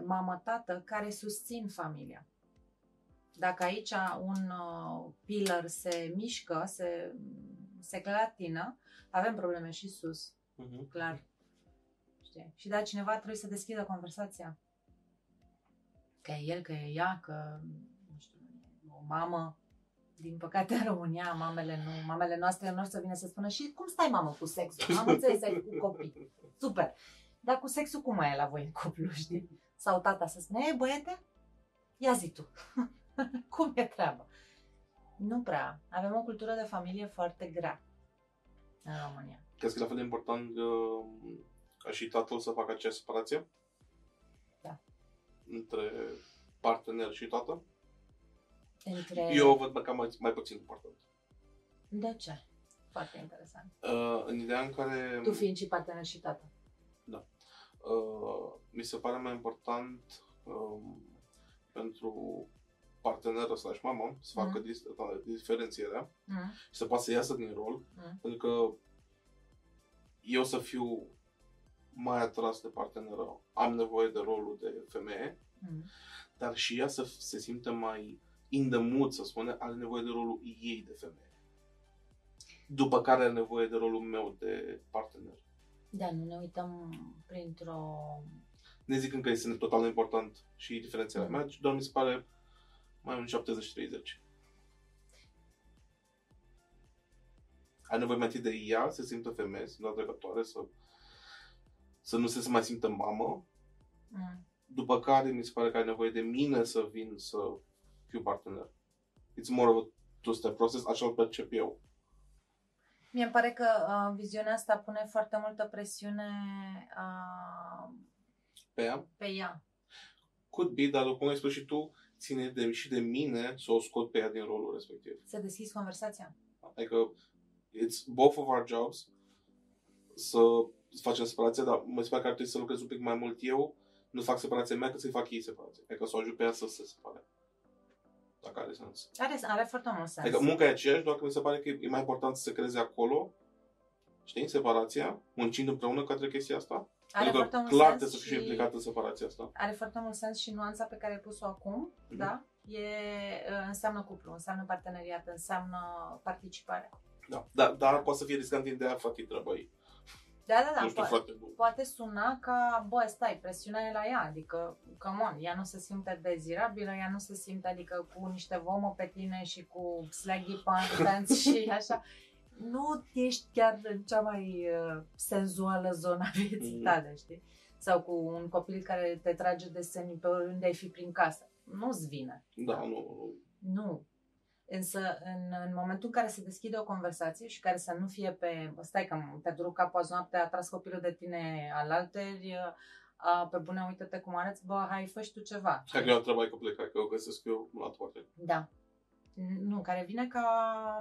B: mamă-tată care susțin familia. Dacă aici un uh, pillar se mișcă, se, se clatină, avem probleme și sus,
A: Mhm.
B: clar. Știi? Și da, cineva trebuie să deschidă conversația. Că e el, că e ea, că nu știu, o mamă. Din păcate în România mamele nu, mamele noastre nu or să vină să spună și cum stai mamă cu sexul? Am înțeles ai cu copii. Super. Dar cu sexul cum mai e la voi în cuplu, știi? Sau tata să spune, e băiete? Ia zi tu. (laughs) cum e treaba? Nu prea. Avem o cultură de familie foarte grea în România.
A: Crezi că e la fel de important uh, ca și tatăl să facă acea separație?
B: Da.
A: Între partener și tată?
B: Între...
A: Eu o văd cam mai, mai puțin important.
B: De ce? Foarte interesant.
A: Uh, în ideea în care
B: Tu fiind și partener și tată.
A: uh, mi se pare mai important um, pentru parteneră slash mamă să facă
B: Mhm.
A: dis- da, diferențierea
B: Mm?
A: și să poată să iasă din rol,
B: Mm.
A: pentru că eu să fiu mai atras de parteneră, am nevoie de rolul de femeie,
B: Mm.
A: dar și ea să se simtă mai in the mood, să spune, are nevoie de rolul ei de femeie. După care are nevoie de rolul meu de partener.
B: Da, nu ne uităm printr-o...
A: Ne zic încă este total important și diferențierea
B: Mhm.
A: mea, ci doar mi se pare mai un 70-30. Ai nevoie mai întâi de ea să se simtă femeie, să simtă atrăgătoare, să, să nu se mai simtă mamă,
B: Mm.
A: după care mi se pare că ai nevoie de mine să vin să fiu partener. It's more of a two-step process, așa îl percep eu.
B: Mie îmi pare că uh, viziunea asta pune foarte multă presiune uh,
A: Pe ea,
B: pe ea.
A: could be, dar după cum ai spus și tu, ține de, și de mine să o scot pe ea din rolul respectiv.
B: Să deschizi conversația.
A: Adică, it's both of our jobs să facem separația, dar mă se pare că ar trebui să lucrez un pic mai mult eu, nu fac separația mea, cât să-i fac ei separație. Adică să o ajut pe ea să se separe. Dacă are sens.
B: Are, are foarte mult sens.
A: Adică munca e aceeași, doar că mi se pare că e mai important să se creeze acolo, știi, separația, muncind împreună către chestia asta.
B: are
A: Pentru
B: foarte
A: că
B: mult
A: clar
B: sens
A: trebuie să fiu
B: și-
A: implicat în separația asta.
B: are foarte mult sens și nuanța pe care ai pus-o acum,
A: Mhm.
B: da? E, uh, înseamnă cuplu, înseamnă parteneriat, înseamnă participare.
A: Da. Dar, dar poate să fie riscant din de a frate, treaba ei.
B: Da, da, da.
A: nu știu,
B: po-
A: frate, nu.
B: poate suna ca, bă, stai, presiunea e la ea, adică, come on, ea nu se simte dezirabilă, ea nu se simte, adică, cu niște vomă pe tine și cu slaggy pants (laughs) și așa. Nu ești chiar în cea mai uh, senzuală zona vieții
A: Mhm.
B: tale, știi? Sau cu un copil care te trage de seni pe oriunde ai fi prin casă. Nu-ți vine.
A: Da, nu, nu.
B: Nu. Însă, în, în momentul în care se deschide o conversație și care să nu fie pe, bă, stai că te-a durut capul azi noapte, a tras copilul de tine alalteri, a, pe bune, uite-te cum arăți, bă, hai, fă și tu ceva.
A: Hai că eu trebuie că plec, hai că o găsesc eu în altă parte.
B: Da. Nu, care vine ca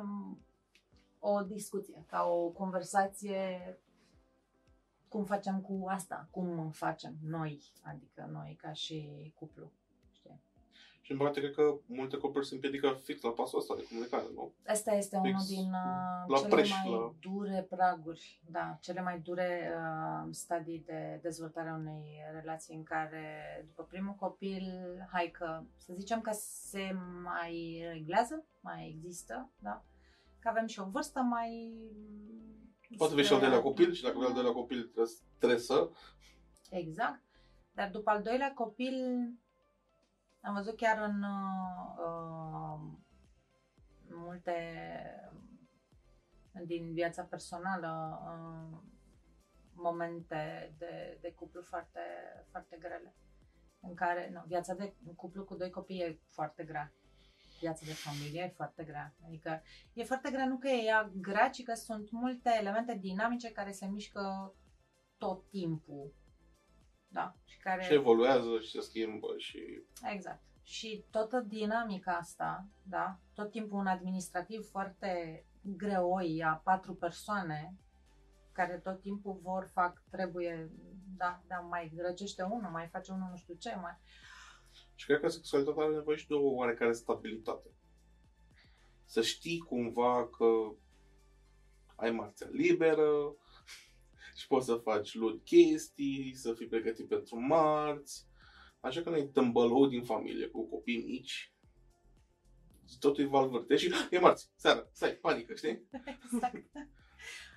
B: m, o discuție, ca o conversație cum facem cu asta, cum facem noi, adică noi ca și cuplu. Știi?
A: Și în parte, cred că multe copii se împiedică fix la pasul ăsta de comunicare, nu?
B: Asta este
A: Fix
B: unul din uh,
A: la
B: cele
A: preș,
B: mai
A: la-
B: dure praguri, da, cele mai dure uh, stadii de dezvoltare a unei relații în care după primul copil, hai că să zicem că se mai reglează, mai există, da, că avem și o vârstă mai...
A: Poate vezi și al doilea copil și dacă vrei al doilea copil trebuie, trebuie să...
B: Exact. Dar după al doilea copil, am văzut chiar în uh, uh, multe din viața personală uh, momente de, de cuplu foarte, foarte grele. În care, nu, viața de cuplu cu doi copii e foarte grea. Viața de familie e foarte grea. Adică e foarte grea nu că e ea grea, ci că sunt multe elemente dinamice care se mișcă tot timpul. Da?
A: Și care... Și evoluează și se schimbă și...
B: Exact. Și toată dinamica asta, da? Tot timpul un administrativ foarte greoi a patru persoane care tot timpul vor, fac, trebuie, da, da, mai răcește unul, mai face unul nu știu ce, mai...
A: Și cred că sexualitatea are nevoie și de o oarecare stabilitate. Să știi cumva că ai marțea liberă și poți să faci luni chestii, să fii pregătit pentru marți. Așa că ne-ai tâmbălou din familie cu copii mici, totul e valvârte și e marți, seara, stai, panică, știi? (laughs)
B: Exact.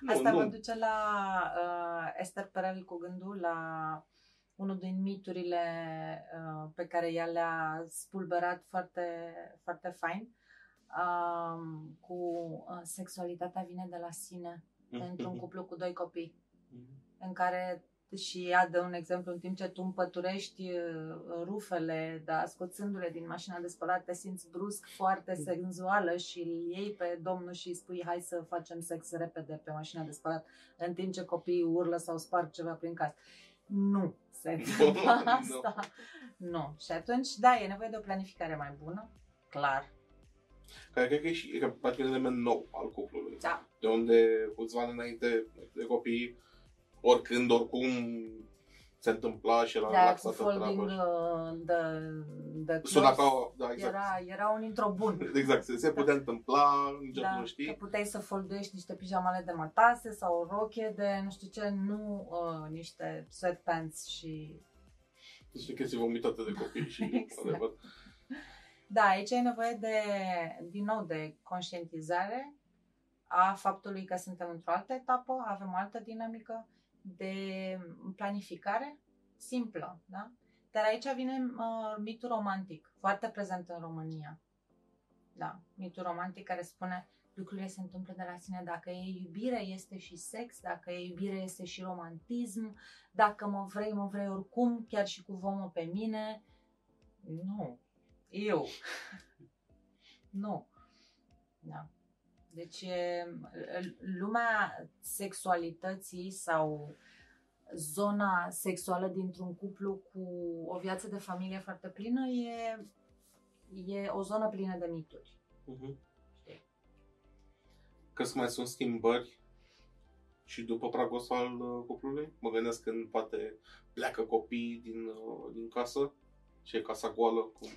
B: Nu, Asta nu. mă duce la uh, Esther Perel cu gândul la unul din miturile uh, pe care ea le-a spulberat foarte, foarte fain. Uh, cu uh, sexualitatea vine de la sine mm-hmm. într-un cuplu cu doi copii. Mm-hmm. În care și ea dă un exemplu în timp ce tu împăturești uh, rufele, da, scoțându-le din mașina de spălat, te simți brusc foarte mm. senzuală și îl iei pe domnul și îi spui hai să facem sex repede pe mașina de spălat, în timp ce copiii urlă sau sparg ceva prin casă. Nu se (laughs) întâmplă asta. Nu. nu. Și atunci, da, e nevoie de o planificare mai bună, clar.
A: Care cred că e și e practic un element nou al cuplului.
B: Da.
A: De unde câțiva ani înainte de copii oricând, oricum se întâmpla și era
B: da, relaxată cu folding uh, de, de Suna ca,
A: da, exact.
B: era, era un intro bun. (laughs)
A: exact, se, se putea întâmpla, nici da, nu știi.
B: Că puteai să foldești niște pijamale de matase sau o roche de nu știu ce, nu uh, niște sweatpants și...
A: Niște chestii vomitate de copii și (laughs) exact. adevăr.
B: Da, aici e nevoie de, din nou, de conștientizare a faptului că suntem într-o altă etapă, avem o altă dinamică, de planificare simplă, da? Dar aici vine uh, mitul romantic, foarte prezent în România. Da, mitul romantic care spune lucrurile se întâmplă de la sine. Dacă e iubire, este și sex, dacă e iubire, este și romantism, dacă mă vrei, mă vrei oricum, chiar și cu vomă pe mine. Nu, eu. (laughs) nu. Da. Deci lumea sexualității sau zona sexuală dintr-un cuplu cu o viață de familie foarte plină e, e o zonă plină de mituri. Uh-huh.
A: Că mai sunt schimbări și după pragul ăsta al uh, cuplului? Mă gândesc când poate pleacă copii din, uh, din casă și e casa goală. Cum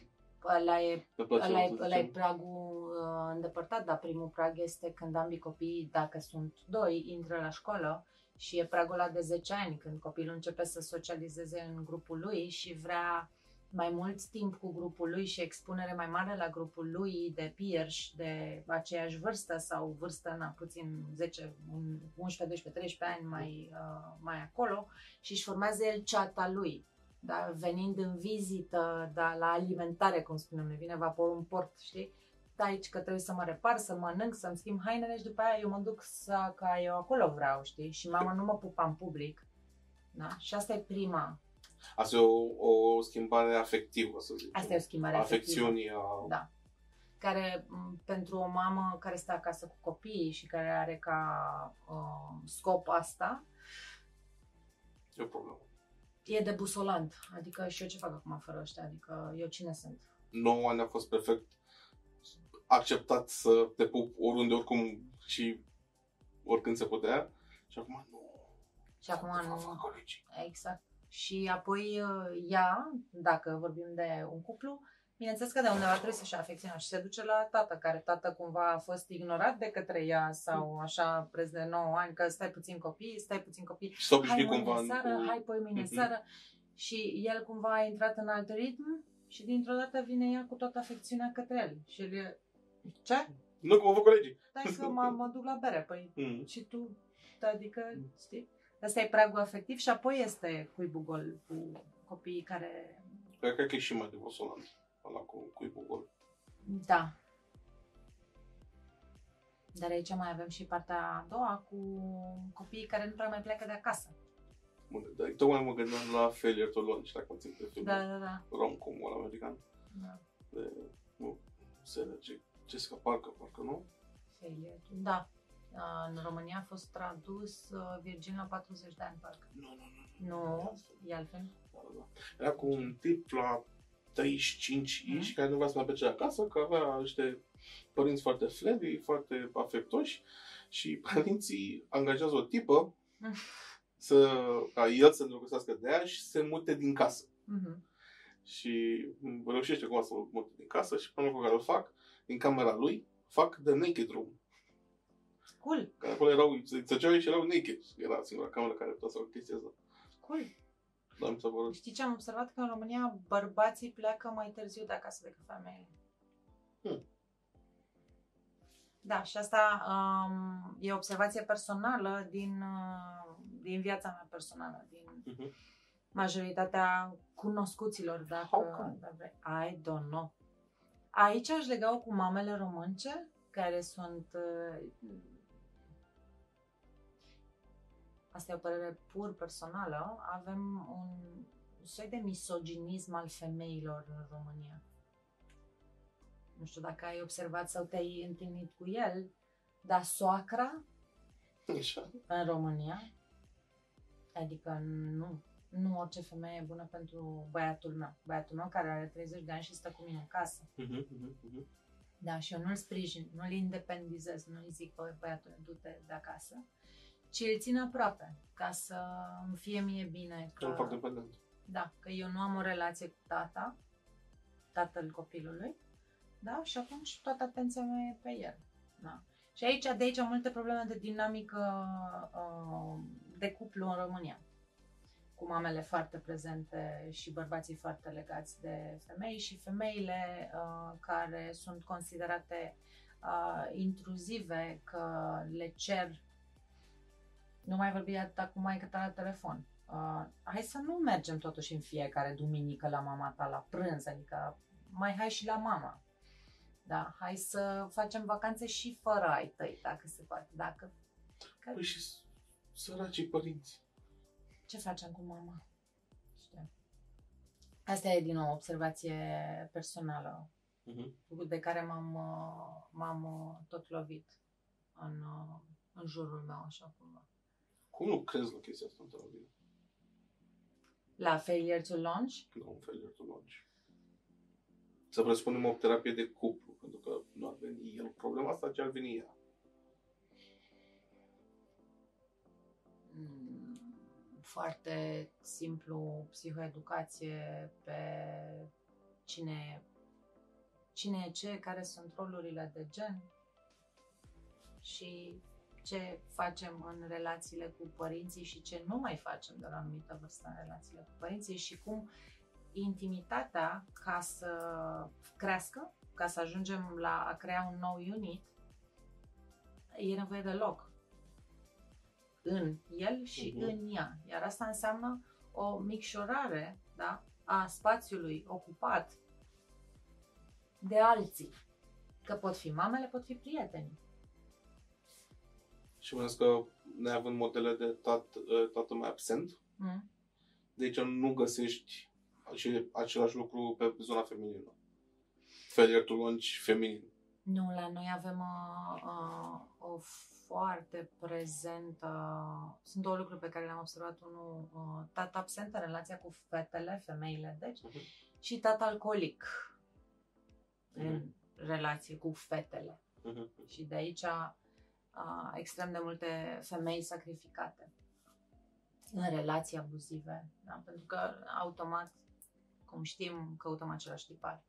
B: ăla e, ăla e, ăla e pragul uh, îndepărtat, dar primul prag este când ambii copii, dacă sunt doi, intră la școală și e pragul ăla de 10 ani, când copilul începe să socializeze în grupul lui și vrea mai mult timp cu grupul lui și expunere mai mare la grupul lui de peers de aceeași vârstă sau vârstă na, puțin 10, 11, 12, 13 ani mai, uh, mai acolo și își formează el ceata lui da, venind în vizită, da, la alimentare, cum spunem, ne vine vaporul în port, știi? Da, aici că trebuie să mă repar, să mănânc, să-mi schimb hainele și după aia eu mă duc să, că eu acolo vreau, știi? Și mama nu mă pupa în public. Da? Și asta e prima.
A: Asta e o, o schimbare afectivă, să zic.
B: Asta e o schimbare
A: Afecțiunii
B: afectivă. A... Da. Care pentru o mamă care stă acasă cu copiii și care are ca uh, scop asta,
A: e o problemă
B: e debusolant. Adică și eu ce fac acum fără ăștia? Adică eu cine sunt?
A: 9 ani a fost perfect acceptat să te pup oriunde, oricum și oricând se putea. Și acum nu.
B: Și acum nu. Exact. Și apoi uh, ea, dacă vorbim de un cuplu, Bineînțeles că de undeva trebuie să-și afecționa și se duce la tată, care tată cumva a fost ignorat de către ea sau așa preț de 9 ani, că stai puțin copii, stai puțin copii,
A: hai mâine cumva
B: seară, cu... hai poi mâine mm-hmm. seară. Și el cumva a intrat în alt ritm și dintr-o dată vine ea cu toată afecțiunea către el. Și el e, ce?
A: Nu, cum vă colegii.
B: Stai că mă, mă duc la bere, păi mm. și tu, adică, știi? Asta e pragul afectiv și apoi este cuibul gol cu copiii care...
A: Cred că e și mai devosolant ăla cu cuibul gol.
B: Da. Dar aici mai avem și partea a doua cu copiii care nu prea mai pleacă de acasă.
A: Bun, dar tocmai mă gândeam la Failure to Launch, dacă țin pe filmul
B: Da, da, da.
A: rom-com-ul american.
B: da.
A: De, nu, Sarah J- Jessica Parker, parcă nu?
B: Failure. Da. Uh, În România a fost tradus uh, Virgin la 40 de ani, parcă.
A: Nu, nu, nu.
B: Nu, e altfel.
A: Da, da, da. Era cu un tip la 35
B: Mhm.
A: iși care nu vrea să mai plece de acasă, că avea niște părinți foarte flabby, foarte afectoși și (laughs) părinții angajează o tipă
B: Mhm. (laughs)
A: să, ca el să îndrăgostească de ea și să se mute din casă.
B: Mhm.
A: Și reușește cumva să mute din casă și până cu care îl fac, din camera lui, fac The Naked Room.
B: Cool,
A: Care acolo erau, se zăceau și erau naked. Era singura cameră care putea să facă chestia asta.
B: cool.
A: Dar mi s-a părut.
B: Știi ce am observat? Că în România bărbații pleacă mai târziu de acasă decât femeile.
A: Hmm.
B: Da, și asta um, e o observație personală din, uh, din viața mea personală, din
A: Mhm.
B: majoritatea cunoscuților, dacă,
A: How come?
B: dacă vrei. I don't know. Aici aș lega cu mamele românce, care sunt... uh, Asta e o părere pur personală. Avem un soi de misoginism al femeilor în România. Nu știu dacă ai observat sau te-ai întâlnit cu el, dar soacra
A: Așa.
B: în România. Adică nu, nu orice femeie e bună pentru băiatul meu. Băiatul meu care are 30 de ani și stă cu mine în casă.
A: Mhm, mhm, mhm.
B: Da, și eu nu-l sprijin, nu-l independizez, nu-i zic, bă, băiatul, du-te de acasă, ci îl țin aproape, ca să îmi fie mie bine.
A: Că îl fac dependent.
B: Da, că eu nu am o relație cu tata, tatăl copilului, da, și atunci toată atenția mea e pe el. Da. Și aici, de aici, multe probleme de dinamică uh, de cuplu în România. Cu mamele foarte prezente și bărbații foarte legați de femei și femeile uh, care sunt considerate uh, intruzive, că le cer nu mai vorbi atâta cu maică ta la telefon. Uh, hai să nu mergem totuși în fiecare duminică la mama ta la prânz, adică mai hai și la mama. Da, hai să facem vacanțe și fără ai tăi, dacă se poate. Dacă... Că...
A: Păi și s- săracii părinți.
B: Ce facem cu mama? Știu. Asta e din nou o observație personală
A: Mhm.
B: de care m-am, uh, m-am uh, tot lovit în, uh, în jurul meu, așa cumva.
A: Cum nu crezi la chestia asta într-o zi?
B: La Failure to Launch,
A: Nu, un failure to launch. Să presupunem o terapie de cuplu, pentru că nu ar veni el cu problema asta, ci ar veni ea.
B: Mm, foarte simplu, psihoeducație pe cine, cine e ce, care sunt rolurile de gen și ce facem în relațiile cu părinții și ce nu mai facem de la o anumită vârstă în relațiile cu părinții și cum intimitatea ca să crească, ca să ajungem la a crea un nou unit, e nevoie de loc în el și
A: Mhm.
B: în ea. Iar asta înseamnă o micșorare da, a spațiului ocupat de alții. Că pot fi mamele, pot fi prieteni.
A: Și mă că neavând modele de tat, tată mai absent,
B: Mm?
A: de aici nu găsești acele, același lucru pe zona feminină. Failure to launch feminin.
B: Nu, la noi avem uh, uh, o foarte prezentă... Sunt două lucruri pe care le-am observat. Unul, uh, tata absent în relația cu fetele, femeile, deci,
A: Mhm.
B: și tata alcoolic în
A: Mhm.
B: relație cu fetele.
A: Mhm.
B: Și de aici a, extrem de multe femei sacrificate în relații abuzive. Da? Pentru că automat, cum știm, căutăm același tipar.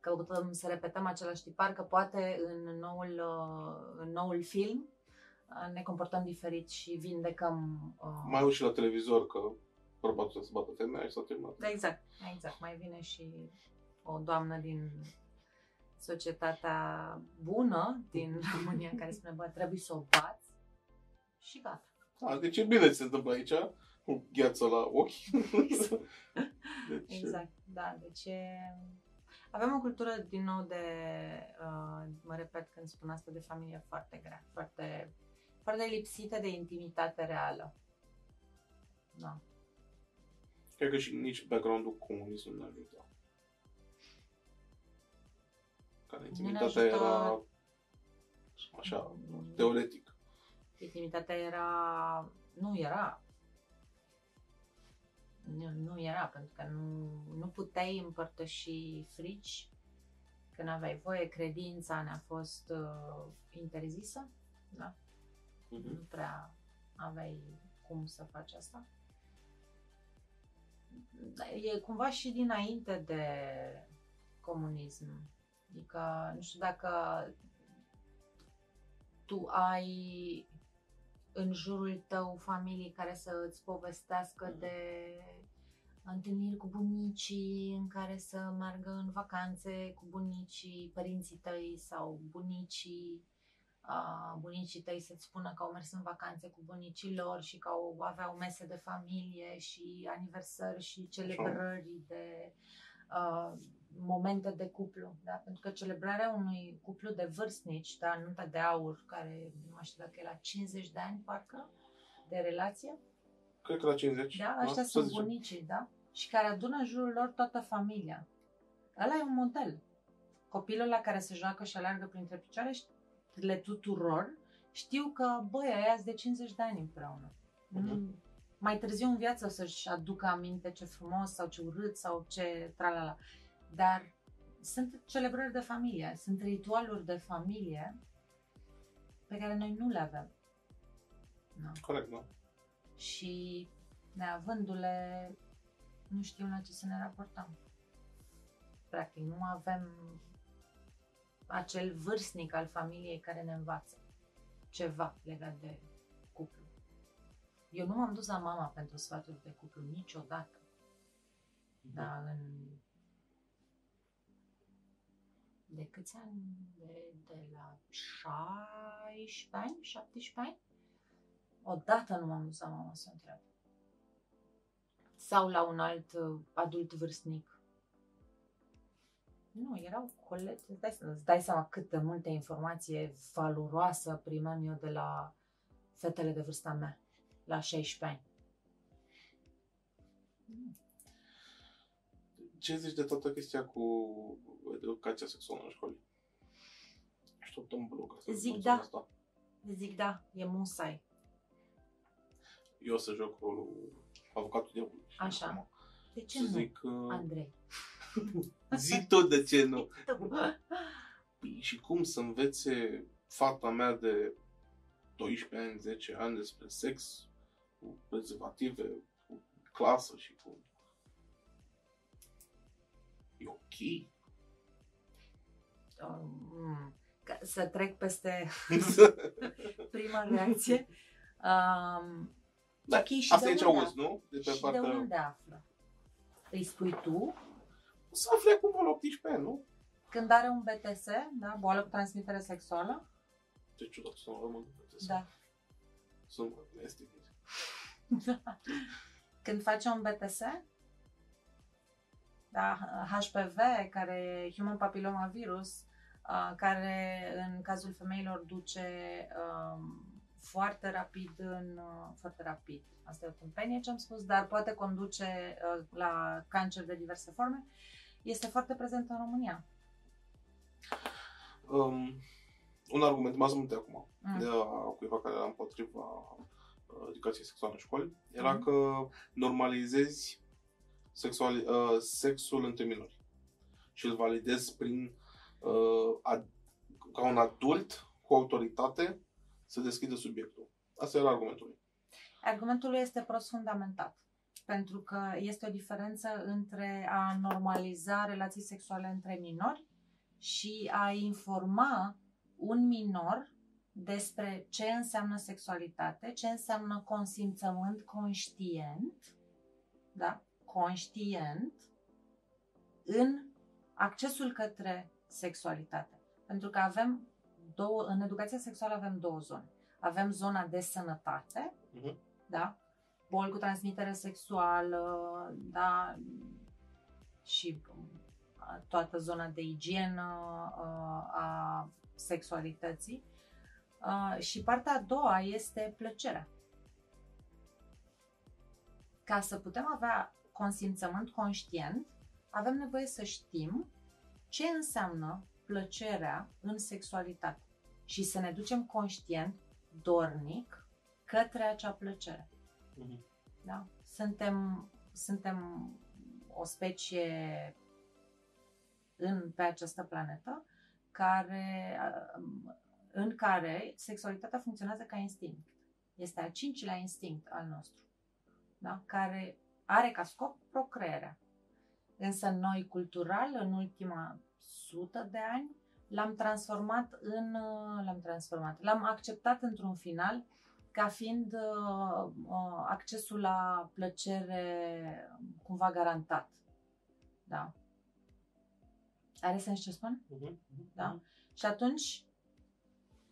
B: Căutăm să repetăm același tipar, că poate în noul, uh, în noul film uh, ne comportăm diferit și vindecăm... Uh...
A: Mai au și la televizor că bărbatul trebuie să bată femeia și s-a terminat.
B: Da, exact, exact. Mai vine și o doamnă din societatea bună din (laughs) România care spune, bă, trebuie să o bați și gata.
A: A, deci e bine ce se întâmplă aici, cu gheață la ochi. (laughs) deci,
B: Exact, da, deci e... Avem o cultură, din nou, de, uh, mă repet când spun asta, de familie foarte grea, foarte, foarte lipsită de intimitate reală. Da.
A: Cred că și nici background-ul comunism nu ne ajută. Care intimitatea
B: ajută-
A: era așa, teoretic.
B: Intimitatea era... Nu era. Nu, nu era, pentru că nu, nu puteai împărtăși frici, că nu aveai voie, credința ne-a fost uh, interzisă, da?
A: Mhm.
B: nu prea aveai cum să faci asta. E cumva și dinainte de comunism. Adică, nu știu dacă tu ai în jurul tău familii care să îți povestească de întâlniri cu bunicii în care să meargă în vacanțe cu bunicii, părinții tăi sau bunicii uh, bunicii tăi să-ți spună că au mers în vacanțe cu bunicii lor și că au, aveau mese de familie și aniversări și celebrări de uh, momente de cuplu. Da? Pentru că celebrarea unui cuplu de vârstnici, da, nunta de aur, care nu mai știu dacă e la 50 de ani, parcă, de relație,
A: Cred că la 50.
B: da? Ăștia
A: Să
B: sunt
A: zicem.
B: bunicii, da? Și care adună în jurul lor toată familia. Ăla e un model. Copilul la care se joacă și aleargă printre picioare, le tuturor, știu că, băi, aia sunt de 50 de ani împreună.
A: Mhm.
B: Mm. Mai târziu în viață o să-și aducă aminte ce frumos sau ce urât sau ce tralala. Dar sunt celebrări de familie, sunt ritualuri de familie pe care noi nu le avem. Nu
A: Corect, da.
B: și neavându-le, nu știu la ce să ne raportăm. Practic, nu avem acel vârstnic al familiei care ne învață ceva legat de cuplu. Eu nu m-am dus la mama pentru sfaturi de cuplu niciodată. Dar în... De câți ani? De, de la 16 ani? 17 ani? Odată nu m-am dus la mama să o întreb. Sau la un alt uh, adult vârstnic. Nu, erau colegi. Îți dai, îți dai seama cât de multe informație valoroasă primeam eu de la fetele de vârsta mea, la 16 ani.
A: Ce zici de toată chestia cu educația sexuală în școli? Așteptăm blog. să
B: Zic
A: anunțăm
B: da.
A: Asta.
B: Zic da, e musai.
A: Eu o să joc rolul avocatul diavolului.
B: Așa.
A: Acum.
B: De ce
A: Să
B: nu,
A: zic, uh,
B: Andrei? (laughs)
A: zi tu de ce nu. (laughs) Păi, și cum să învețe fata mea de 12 ani, 10 ani despre sex, cu prezervative, cu clasă și cu... E ok.
B: Um, ca să trec peste (laughs) prima reacție. Um,
A: Da,
B: ok, și
A: Asta
B: de
A: e ce
B: unde
A: auzi, nu? De pe
B: și
A: partea...
B: de unde află? Îi spui tu
A: O să afle acum la 18 ani, nu?
B: când are un BTS, da? boală cu transmitere sexuală?
A: Ce ciudat să nu rămân pe
B: Da.
A: Sunt este (laughs)
B: când face un BTS, da, HPV, care e Human Papilloma Virus, uh, care în cazul femeilor duce um, foarte rapid în... Uh, foarte rapid, asta e o tâmpenie ce am spus, dar poate conduce uh, la cancer de diverse forme, este foarte prezent în România.
A: Um, un argument, m-ați multe acum,
B: Mm.
A: de a cuiva care era împotriva uh, educației sexuale în școli, era
B: Mhm.
A: că normalizezi sexual, uh, sexul între minori și îl validezi prin uh, ad, ca un adult cu autoritate să deschidă subiectul. Asta era argumentul lui.
B: Argumentul lui este prost fundamentat. Pentru că este o diferență între a normaliza relații sexuale între minori și a informa un minor despre ce înseamnă sexualitate, ce înseamnă consimțământ conștient, da? Conștient în accesul către sexualitate. Pentru că avem două, în educația sexuală avem două zone. Avem zona de sănătate,
A: Mhm.
B: da? Boli cu transmitere sexuală, da? Și toată zona de igienă uh, a sexualității. Uh, și partea a doua este plăcerea. Ca să putem avea consimțământ conștient, avem nevoie să știm ce înseamnă plăcerea în sexualitate și să ne ducem conștient, dornic, către acea plăcere.
A: Mhm.
B: Da? Suntem, suntem o specie în, pe această planetă care, în care sexualitatea funcționează ca instinct. Este al cincilea instinct al nostru, da? care are ca scop procreerea. Însă noi, cultural, în ultima sută de ani, l-am transformat în, l-am transformat, l-am acceptat într-un final ca fiind uh, uh, accesul la plăcere cumva garantat. Da. Are sens ce spun?
A: Uh-huh.
B: Da? Și atunci,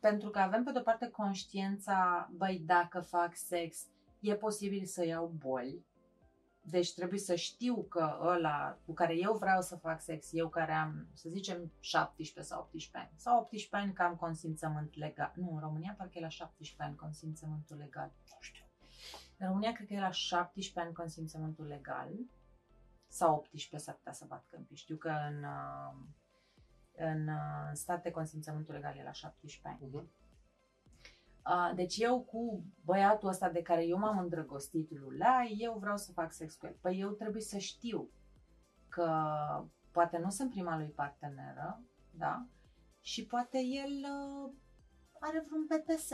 B: pentru că avem pe de-o parte conștiința, băi, dacă fac sex, e posibil să iau boli, deci trebuie să știu că ăla cu care eu vreau să fac sex, eu care am, să zicem, 17 sau 18 ani, sau 18 ani că am consimțământ legal. Nu, în România parcă e la 17 ani consimțământul legal. Nu știu. În România cred că e la 17 ani consimțământul legal, sau 18 s-ar putea să bat câmpii. Știu că în, uh, în uh, state consimțământul legal e la 17 ani.
A: Uh-huh.
B: Deci eu cu băiatul ăsta de care eu m-am îndrăgostit lulea, eu vreau să fac sex cu el. Păi eu trebuie să știu că poate nu sunt prima lui parteneră, da? Și poate el uh, are vreun BTS.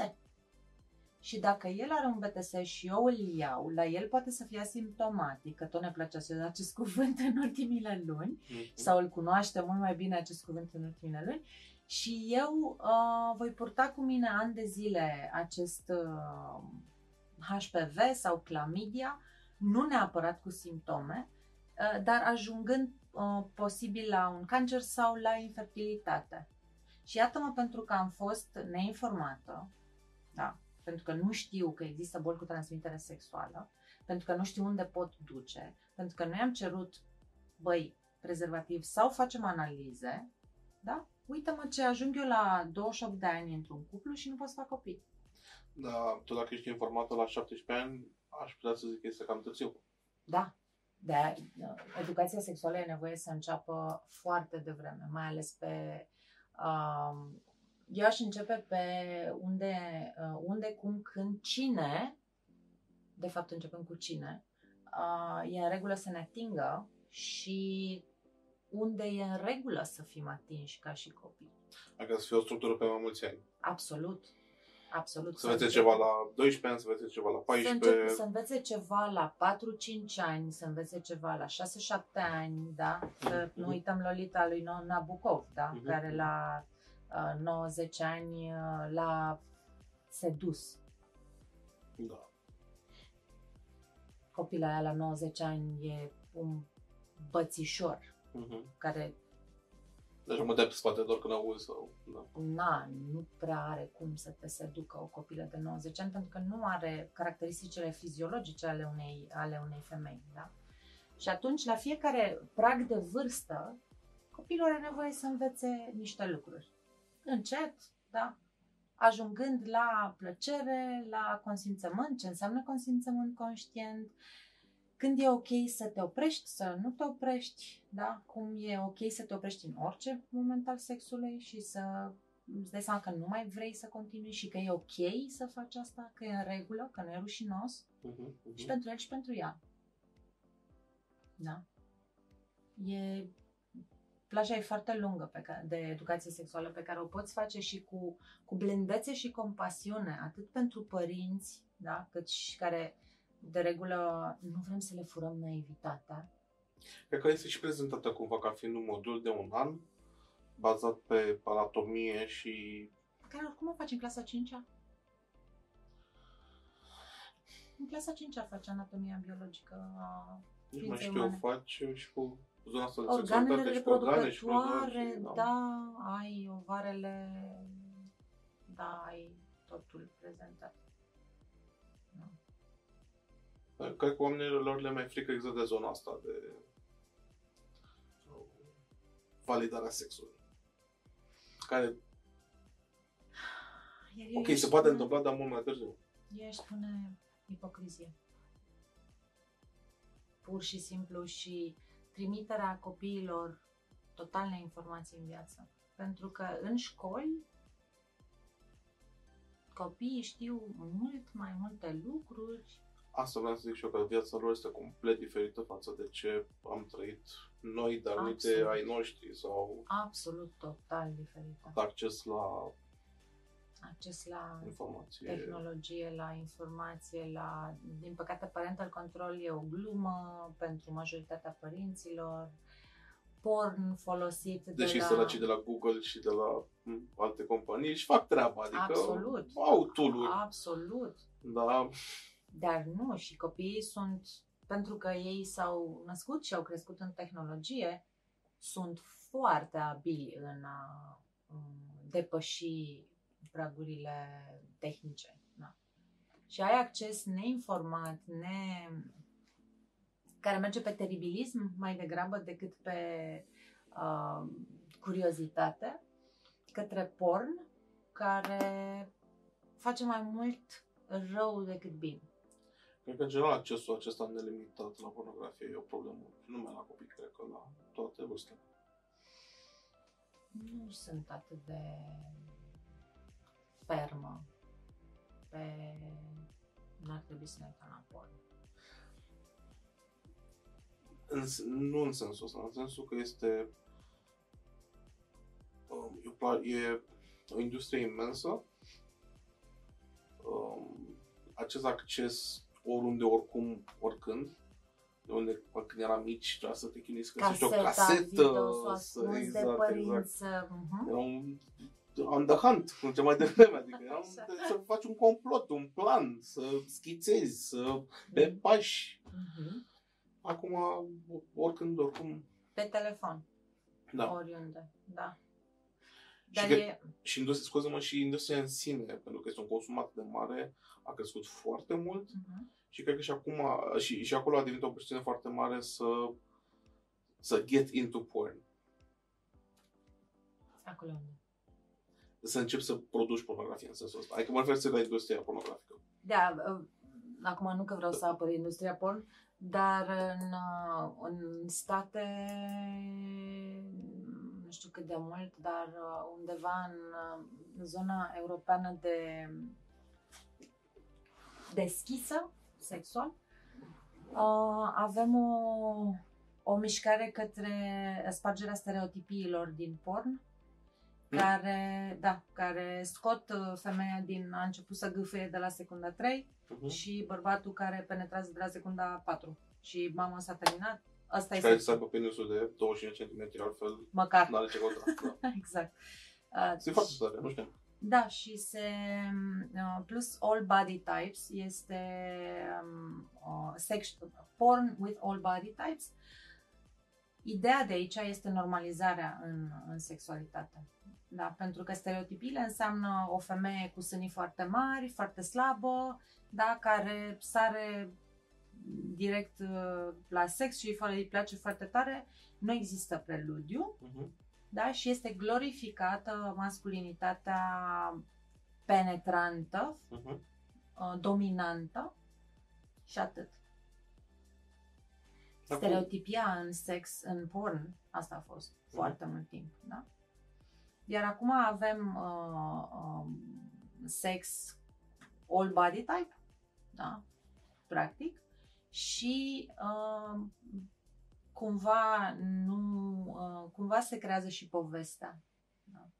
B: Și dacă el are un BTS și eu îl iau, la el poate să fie asimptomatic, că tot ne place să acest (laughs) cuvânt în ultimile luni,
A: Uh-huh.
B: sau îl cunoaște mult mai bine acest cuvânt în ultimele luni, și eu uh, voi purta cu mine ani de zile acest uh, HPV sau clamidia, nu neapărat cu simptome, uh, dar ajungând uh, posibil la un cancer sau la infertilitate. Și iată-mă pentru că am fost neinformată, da, pentru că nu știu că există boli cu transmitere sexuală, pentru că nu știu unde pot duce, pentru că noi am cerut, băi, prezervativ sau facem analize, da? Uită-mă ce ajung eu la 28 de ani într-un cuplu și nu pot să fac copii.
A: Da, tu dacă ești informată la 17 ani, aș putea să zic că este cam târziu.
B: Da. De educația sexuală e nevoie să înceapă foarte devreme, mai ales pe. Um, eu aș începe pe unde, uh, unde, cum, când, cine, de fapt începând cu cine, uh, e în regulă să ne atingă și unde e în regulă să fim atinși ca și copii.
A: Adică să fie o structură pe mai mulți ani.
B: Absolut. Absolut.
A: Să învețe ceva la 12 ani, să învețe ceva la
B: Să,
A: 14.
B: încep, să învețe ceva la 4-5 ani, să învețe ceva la 6-7 ani, da? Să nu
A: Mhm.
B: uităm Lolita lui No- Nabokov, da?
A: Mhm.
B: Care la uh, 90 ani uh, l-a sedus.
A: Da.
B: Copila aia la 90 ani e un bățișor
A: Uh-huh.
B: care
A: Deci mă dai pe spate doar când auzi sau... Da.
B: na, nu prea are cum să te seducă o copilă de 90 ani pentru că nu are caracteristicile fiziologice ale unei, ale unei femei. Da? Și atunci, la fiecare prag de vârstă, copilul are nevoie să învețe niște lucruri. Încet, da? ajungând la plăcere, la consimțământ, ce înseamnă consimțământ conștient, când e ok să te oprești, să nu te oprești, da? Cum e ok să te oprești în orice moment al sexului și să îți dai seama că nu mai vrei să continui și că e ok să faci asta, că e în regulă, că nu e rușinos
A: Uh-huh. Uh-huh.
B: și pentru el și pentru ea. Da? E plaja e foarte lungă pe care, de educație sexuală pe care o poți face și cu, cu blândețe și compasiune, atât pentru părinți, da, cât și care de regulă nu vrem să le furăm naivitatea.
A: Cred că este și prezentată cumva ca fiind un modul de un an, bazat pe anatomie și...
B: Care oricum o faci în clasa 5 -a. În clasa 5 -a faci anatomia biologică a
A: Nici mai
B: Ființe
A: știu,
B: umane.
A: faci și cu zona asta de
B: organele
A: sexualitate și cu organe și
B: reproducătoare,
A: cu
B: da, ai ovarele, da, ai totul prezentat.
A: Cred că oamenilor le mai frică exact de zona asta de validarea sexului. Care,
B: Iar eu
A: ok,
B: aș
A: se poate
B: spune-
A: întâmpla, dar mult mai târziu.
B: Eu aș spune ipocrizie. Pur și simplu și trimiterea copiilor total neinformații în viață. Pentru că în școli copiii știu mult mai multe lucruri.
A: Asta vreau să zic și eu, că viața lor este complet diferită față de ce am trăit noi, dar uite
B: Absolut.
A: ai noștri, sau
B: Absolut total diferite.
A: acces la
B: Acces la
A: informație.
B: tehnologie, la informație, la... Din păcate, parental control e o glumă pentru majoritatea părinților. Porn folosit de
A: Deși
B: la...
A: săracii de la Google și de la m, alte companii își fac treaba, adică
B: Absolut.
A: au tool
B: Absolut.
A: da,
B: Dar nu, și copiii sunt, pentru că ei s-au născut și au crescut în tehnologie, sunt foarte abili în a um, depăși pragurile tehnice. Da. Și ai acces neinformat, ne... care merge pe teribilism mai degrabă decât pe uh, curiozitate, către porn, care face mai mult rău decât bine.
A: Cred că în general accesul acesta nelimitat la pornografie e o problemă. Și nu numai la copii, cred că la toate vârstele.
B: nu sunt atât de fermă pe n-ar trebui să ne uităm la porn.
A: În, s- nu în sensul ăsta, în sensul că este um, e, o pla- e o industrie imensă. Um, acest acces oriunde, oricum, oricând. De unde când eram mici trebuia să te chinui să găsești o
B: Caseta,
A: casetă.
B: video, să o
A: să-
B: ascunzi de
A: exact,
B: părinți.
A: exact.
B: să- mhm.
A: Era un on the hunt, cum ce mai devreme, adică era un,
B: Așa.
A: să faci un complot, un plan, să schițezi, să pe pași.
B: Mhm.
A: Acum, oricând, oricum,
B: Pe telefon,
A: da.
B: oriunde, da.
A: Și
B: Dar
A: că-
B: e,
A: Și industria, scuze-mă, și industria în sine, pentru că este un consum atât de mare, a crescut foarte mult
B: mhm.
A: și cred că și acum, și, și acolo a devenit o presiune foarte mare să, să get into porn.
B: acolo unde.
A: Să începi să produci pornografie în sensul ăsta. Adică mă refer la industria pornografică.
B: Da, uh, acum nu că vreau să apăr industria porn, dar în, uh, în state, nu știu cât de mult, dar uh, undeva în uh, zona europeană de deschisă, sexual, uh, avem o, o mișcare către spargerea stereotipiilor din porn,
A: Mm.
B: care, da, care scot uh, femeia din a început să gâfâie de la secunda 3
A: Uh-huh.
B: și bărbatul care penetrează de la secunda 4 și mama s-a terminat. Asta
A: Și
B: e
A: care să
B: sexul.
A: aibă penisul de 25 cm, altfel
B: Măcar.
A: nu are ce căuta. (laughs) Da.
B: exact. Uh,
A: Este foarte tare, nu știu.
B: Da, și se uh, plus all body types este um, uh, sex, porn with all body types. Ideea de aici este normalizarea în, în sexualitate. Da, pentru că stereotipiile înseamnă o femeie cu sânii foarte mari, foarte slabă, da, care sare direct uh, la sex și fără îi place foarte tare. Nu există preludiu,
A: Uh-huh.
B: da? și este glorificată masculinitatea penetrantă,
A: Uh-huh.
B: uh, dominantă și atât.
A: Acum-
B: Stereotipia în sex, în porn, asta a fost foarte mult timp. Da? Iar acum avem uh, um, sex all body type, da? practic, și uh, cumva nu uh, cumva se creează și povestea. Da?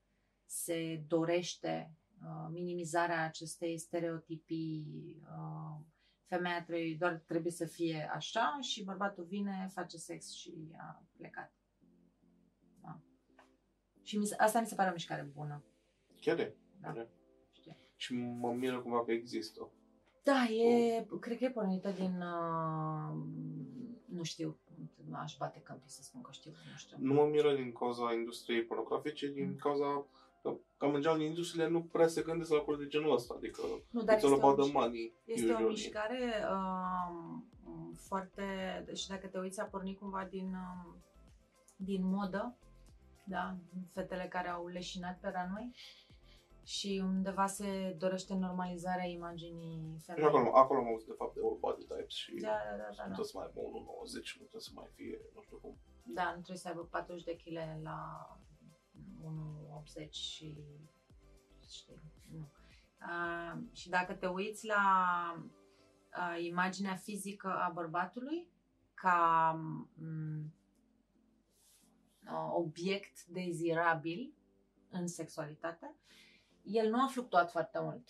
B: Se dorește uh, minimizarea acestei stereotipii. Uh, femeia trebuie, doar trebuie să fie așa și bărbatul vine, face sex și a plecat. Da. Și mi se, asta mi se pare o mișcare bună.
A: Chiar e.
B: Da.
A: chiar e.
B: Știu.
A: Și mă miră cumva că există.
B: Da, e, cred că e pornită din, uh, nu știu, aș bate câmpii să spun că știu, nu știu.
A: Nu mă miră din cauza industriei pornografice, din
B: Mm.
A: cauza că cam în general industriile nu prea se gândesc la lucruri de genul ăsta. Adică
B: Nu, dar
A: it's all
B: este o,
A: about the
B: miș-
A: money,
B: este o
A: usually.
B: mișcare um, foarte, deci dacă te uiți a pornit cumva din, um, din modă, da, fetele care au leșinat pe ranoi și undeva se dorește normalizarea imaginii
A: Și
B: femeii.
A: acolo, acolo am auzit de fapt de all body types și
B: Da, da, da, da,
A: nu
B: da.
A: trebuie să mai aibă 1,90, nu trebuie să mai fie, nu știu cum.
B: Da, nu trebuie să aibă 40 de kg la 1,80 și știi, nu. Uh, și dacă te uiți la uh, imaginea fizică a bărbatului ca um, uh, obiect dezirabil în sexualitate, el nu a fluctuat foarte mult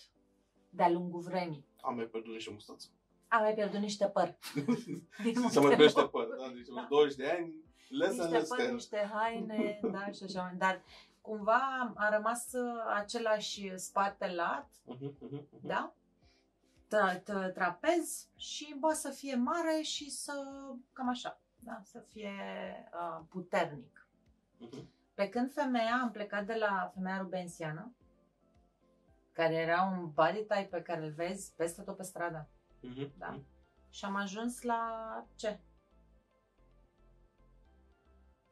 B: de-a lungul vremii.
A: Am mai pierdut niște mustață.
B: A mai pierdut niște păr. (laughs) Din
A: Să mai
B: multe
A: crește
B: locuri.
A: păr, da? Deci
B: Da.
A: 20 de ani, lesson
B: niște păr,
A: lesson.
B: niște haine, da, și așa mai Dar cumva a rămas uh, același spate lat,
A: Mhm, mhm, mhm.
B: da? Tra- tra- trapez și bă, să fie mare și să, cam așa, da? să fie uh, puternic.
A: Mhm.
B: Pe când femeia, am plecat de la femeia rubensiană, care era un body type pe care îl vezi peste tot pe stradă.
A: Mhm,
B: Da.
A: mhm.
B: Și am ajuns la ce?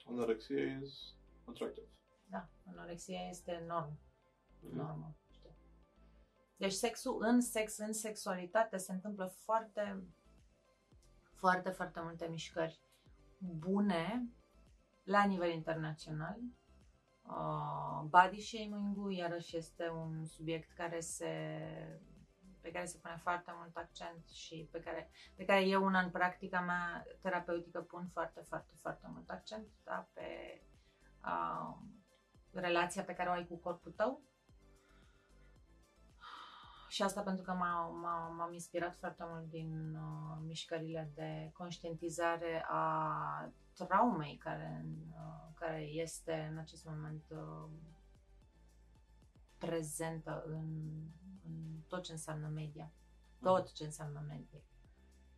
A: Anorexia is attractive.
B: Da, anorexia este norm.
A: Mhm.
B: normă. știi. Deci sexul în sex, în sexualitate se întâmplă foarte, foarte, foarte multe mișcări bune la nivel internațional. Uh, body shaming-ul iarăși este un subiect care se, pe care se pune foarte mult accent și pe care, pe care eu una în practica mea terapeutică pun foarte, foarte, foarte mult accent da? pe uh, relația pe care o ai cu corpul tău, și asta pentru că m-a, m-a, m-am inspirat foarte mult din uh, mișcările de conștientizare a traumei care, uh, care este în acest moment uh, prezentă în, în tot ce înseamnă media. Tot ce înseamnă media.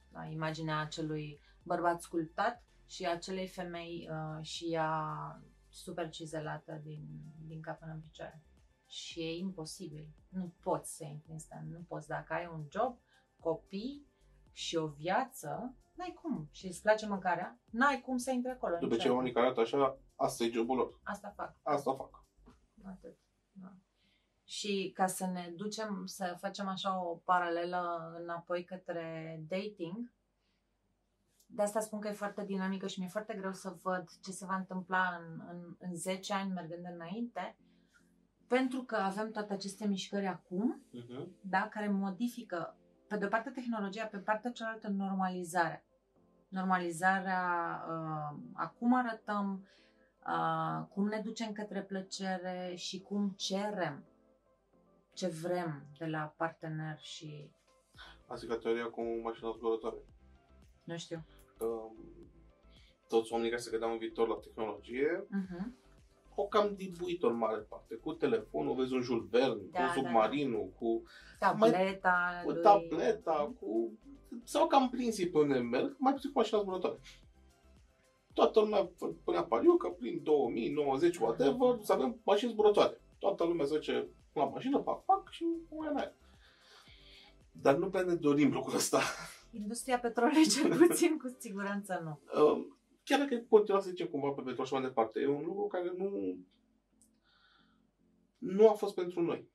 B: Da, imaginea acelui bărbat sculptat și acelei femei uh, și ea super cizelată din, din cap până în picioare. Și e imposibil. Nu poți să intri în stand, nu poți. Dacă ai un job, copii și o viață, n-ai cum. Și îți place mâncarea, n-ai cum să intri acolo.
A: După ce
B: niciodată.
A: unii care arată așa, asta e jobul lor.
B: Asta fac.
A: Asta fac.
B: Atât. Da. Și ca să ne ducem, să facem așa o paralelă înapoi către dating, de asta spun că e foarte dinamică și mi-e foarte greu să văd ce se va întâmpla în, în, în 10 ani mergând înainte, pentru că avem toate aceste mișcări acum,
A: Mhm.
B: da, care modifică, pe de o parte tehnologia, pe partea cealaltă normalizarea. Normalizarea, uh, acum arătăm, uh, cum ne ducem către plăcere și cum cerem ce vrem de la partener și,
A: Asta e ca teoria cu mașina zburătoare.
B: nu știu.
A: Că toți oamenii care se gândeau în viitor la tehnologie
B: Uh-huh.
A: Au cam dibuit-o în mare parte. Cu telefonul, vezi un Jules Verne,
B: Da,
A: cu submarinul, cu,
B: Tableta
A: cu
B: lui...
A: tableta, cu... S-au cam prins ei pe unde merg, mai puțin cu mașina zburătoare. Toată lumea punea pariu că prin 2000, 90, whatever, să avem mașini zburătoare. Toată lumea se duce la mașină, pac, pac și mai în aia. Dar nu prea ne dorim lucrul ăsta.
B: Industria petrolului cel puțin cu siguranță nu. (laughs)
A: Um, chiar dacă continua să zicem cumva pe petrol și mai departe, e un lucru care nu nu a fost pentru noi.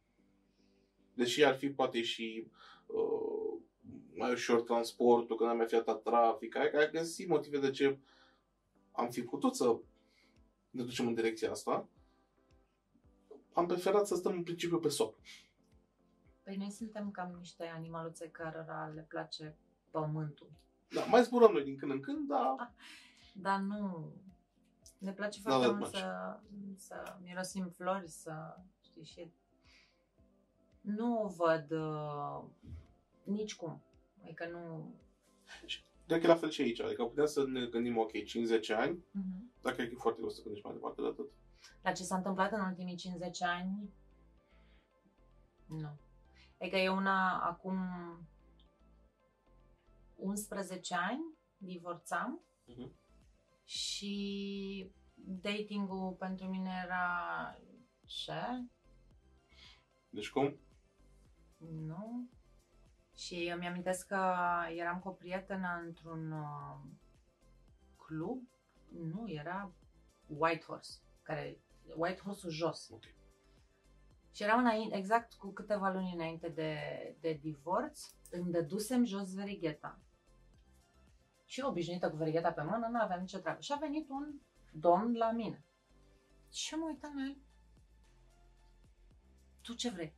A: Deși ar fi poate și uh, mai ușor transportul, că n-am mai fi atât trafic, ai, ai găsit motive de ce am fi putut să ne ducem în direcția asta. Am preferat să stăm în principiu pe sol.
B: Păi noi suntem cam niște animaluțe cărora le place pământul.
A: Da, mai zburăm noi din când în când, dar
B: Dar nu... Ne place
A: Da,
B: foarte
A: that
B: mult
A: much.
B: să, să mirosim flori, să... Știi, și... Nu văd uh, nici cum. Adică nu...
A: cred că e la fel și aici. Adică putem să ne gândim, ok, 50 ani,
B: Uh-huh.
A: dar cred că e foarte greu să gândești mai departe de atât.
B: La ce s-a întâmplat în ultimii 50 ani? Nu. Adică eu una acum 11 ani divorțam
A: Mhm.
B: Și datingul pentru mine era ce?
A: Deci cum?
B: Nu. Și îmi amintesc că eram cu o prietenă într-un uh, club, nu, era Whitehorse, care White Horse-ul jos.
A: Ok.
B: Și eram înainte, exact cu câteva luni înainte de, de divorț, îmi dădusem jos verigheta. Și eu obișnuită cu verigheta pe mână, nu aveam nicio treabă. Și a venit un domn la mine. Și eu mă uitam la el. Tu ce vrei?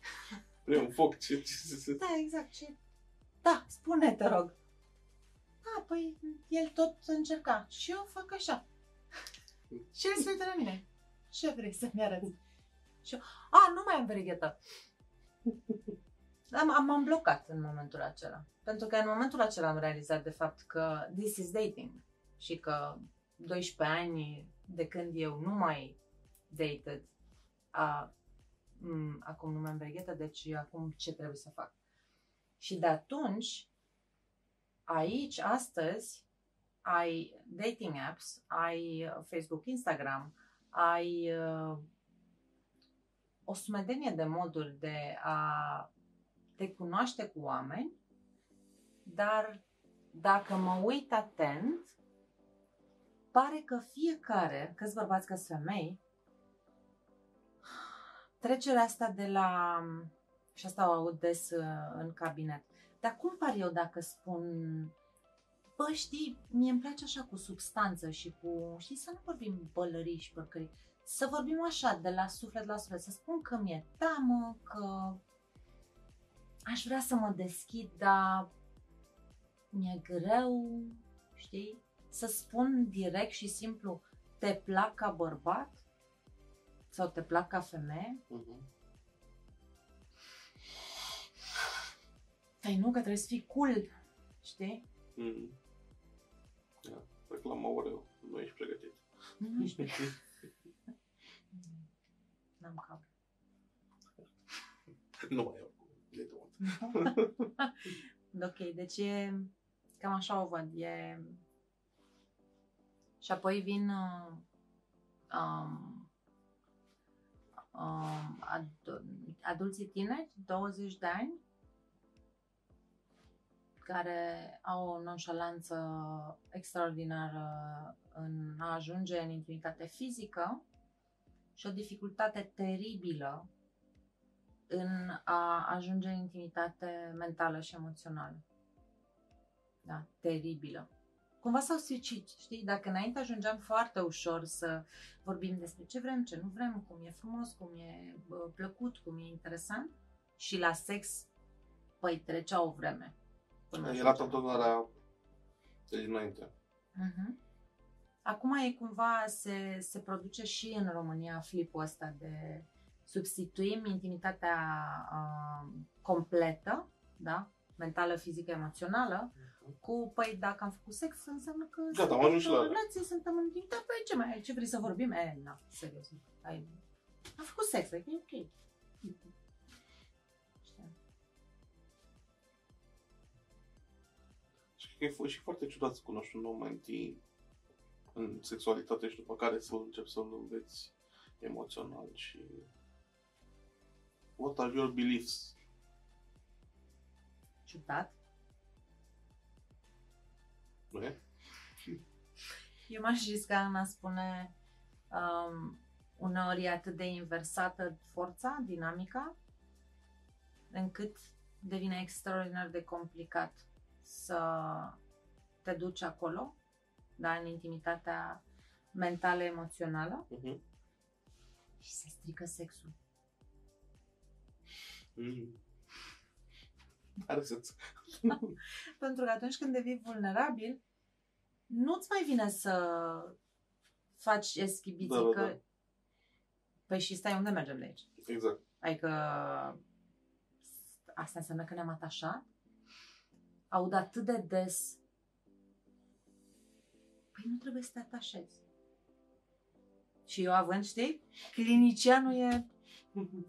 A: Vrei un foc? Ce, ce, ce, ce?
B: Da, exact. Ce... Da, spune, te rog. Da, păi el tot încerca. Și eu fac așa. și el se uită la mine. Ce vrei să-mi arăți? Și eu, a, nu mai am verighetă. Am, am, m-am blocat în momentul acela. Pentru că în momentul acela am realizat de fapt că this is dating. Și că 12 ani de când eu nu mai dated, a, m, acum nu mai am verighetă, deci acum ce trebuie să fac? Și de atunci, aici, astăzi, ai dating apps, ai uh, Facebook, Instagram, ai uh, o sumedenie de moduri de a te cunoaște cu oameni, dar dacă mă uit atent, pare că fiecare, câți bărbați, câți femei, trecerea asta de la, și asta o aud des uh, în cabinet, dar cum par eu dacă spun, bă, știi, mie îmi place așa cu substanță și cu, știi, să nu vorbim bălării și părcării, să vorbim așa, de la suflet la suflet, să spun că mi-e teamă, că aș vrea să mă deschid, dar mi-e greu, știi? Să spun direct și simplu, te plac ca bărbat? Sau te plac ca femeie?
A: Mhm.
B: Păi nu, că trebuie să fii cool, știi?
A: Mhm. Da. Reclama Oreo. Nu ești pregătit.
B: Nu știu. (laughs) N-am cap.
A: nu mai au. They don't. (laughs)
B: ok, deci e cam așa o văd. E... Și apoi vin uh, um, um, ad- adulții tineri, 20 de ani, care au o nonșalanță extraordinară în a ajunge în intimitate fizică și o dificultate teribilă în a ajunge în intimitate mentală și emoțională. Da, teribilă. Cumva s-au suicid, știi? Dacă înainte ajungeam foarte ușor să vorbim despre ce vrem, ce nu vrem, cum e frumos, cum e bă, plăcut, cum e interesant și la sex, păi trecea o vreme. până
A: Era
B: ajungeam.
A: totodată de dinainte.
B: Mhm. Acum e cumva, se, se produce și în România flipul ăsta de substituim intimitatea uh, completă, da? mentală, fizică, emoțională, cu, păi dacă am făcut sex, înseamnă că
A: Gata, am
B: suntem
A: ajuns și la
B: în
A: alea.
B: relație, suntem în intimitate, păi ce mai ai, ce vrei să vorbim? E, na, serios, ai, am făcut sex, adică e ok. Știi?
A: Și cred că e fost și foarte ciudat să cunoști un om mai întâi în sexualitate și după care să începi să-l înveți emoțional și what are your beliefs?
B: Ciudat.
A: Nu e?
B: Eu m-aș risca în a spune um, uneori e atât de inversată forța, dinamica, încât devine extraordinar de complicat să te duci acolo, da, în intimitatea mentală, emoțională
A: Mhm.
B: și se strică sexul.
A: Mm. Are sens. (laughs)
B: Pentru că atunci când devii vulnerabil, nu-ți mai vine să faci eschibiții,
A: Da, da,
B: că...
A: da.
B: Păi și stai unde mergem de aici?
A: Exact.
B: Adică asta înseamnă că ne-am atașat? Aud atât de des. Păi nu trebuie să te atașezi. Și eu având, știi, clinicianul e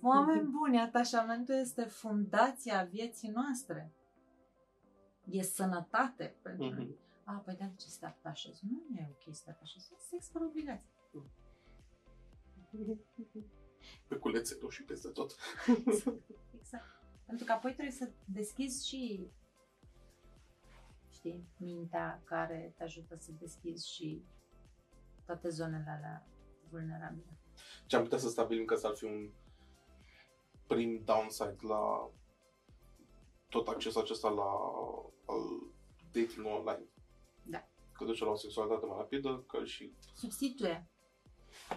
B: Oameni buni, atașamentul este fundația vieții noastre. E sănătate pentru noi.
A: Mhm.
B: A, păi de ce să te atașezi? Nu e ok să te atașezi. E sex fără obligație.
A: Pe culețelul și peste tot. (laughs)
B: Exact. Pentru că apoi trebuie să deschizi și știi, mintea care te ajută să deschizi și toate zonele alea vulnerabile.
A: Ce am putea să stabilim că s-ar fi un prim downside la tot accesul acesta la al dating online.
B: Da.
A: Că duce la o sexualitate mai rapidă, că și...
B: Substituie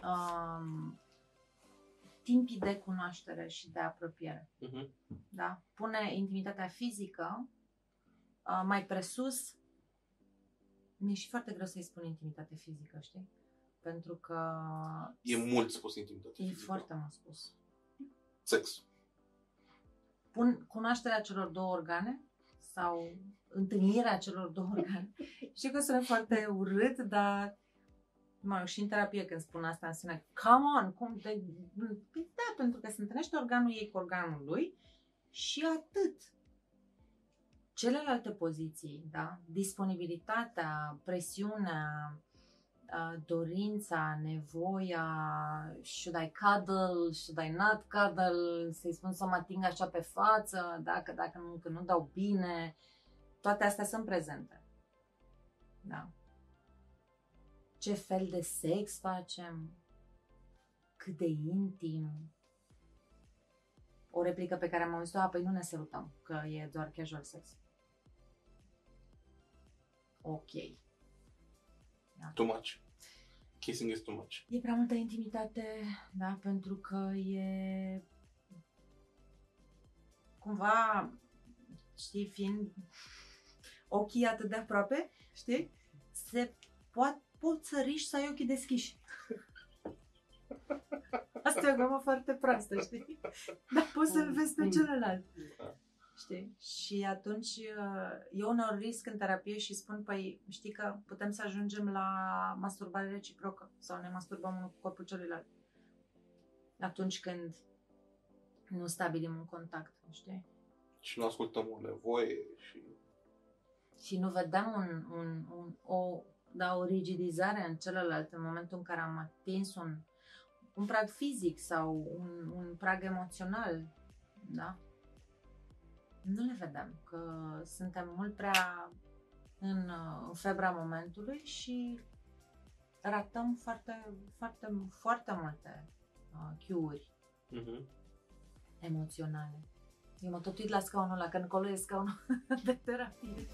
B: um, timpii de cunoaștere și de apropiere.
A: Uh-huh.
B: Da? Pune intimitatea fizică uh, mai presus. Mi-e și foarte greu să-i spun intimitate fizică, știi? Pentru că
A: E mult spus intimitate
B: e
A: fizică.
B: foarte mult spus.
A: Sex.
B: Pun cunoașterea celor două organe sau întâlnirea celor două organe. (laughs) Știi că sună foarte urât, dar mă rog, și în terapie când spun asta în sine, come on, cum de... Păi da, pentru că se întâlnește organul ei cu organul lui și atât. Celelalte poziții, da, disponibilitatea, presiunea, uh, dorința, nevoia, should I cuddle, should I not cuddle, să-i spun să mă ating așa pe față, dacă, dacă nu, că nu dau bine, toate astea sunt prezente. Da. Ce fel de sex facem? Cât de intim? O replică pe care am auzit-o, a, păi nu ne sărutăm, că e doar casual sex. Ok.
A: Too much. Kissing is too much.
B: E prea multă intimitate, da, pentru că e cumva, știi, fiind ochii atât de aproape, știi, se poate, pot să riști să ai ochii deschiși. Asta e o glumă foarte proastă, știi? Dar poți să-l vezi pe celălalt.
A: Da.
B: Știi? Și atunci uh, eu uneori risc în terapie și spun, păi știi că putem să ajungem la masturbare reciprocă sau ne masturbăm unul cu corpul celuilalt. Atunci când nu stabilim un contact, știi?
A: Și nu ascultăm o nevoie și...
B: Și nu vedem un, un, un, o, da, o rigidizare în celălalt în momentul în care am atins un, un prag fizic sau un, un prag emoțional, da? Nu le vedem, că suntem mult prea în, în febra momentului și ratăm foarte, foarte, foarte multe uh, cue-uri
A: Uh-huh.
B: emoționale. Eu mă tot uit la scaunul ăla, că încolo e scaunul (laughs) de terapie.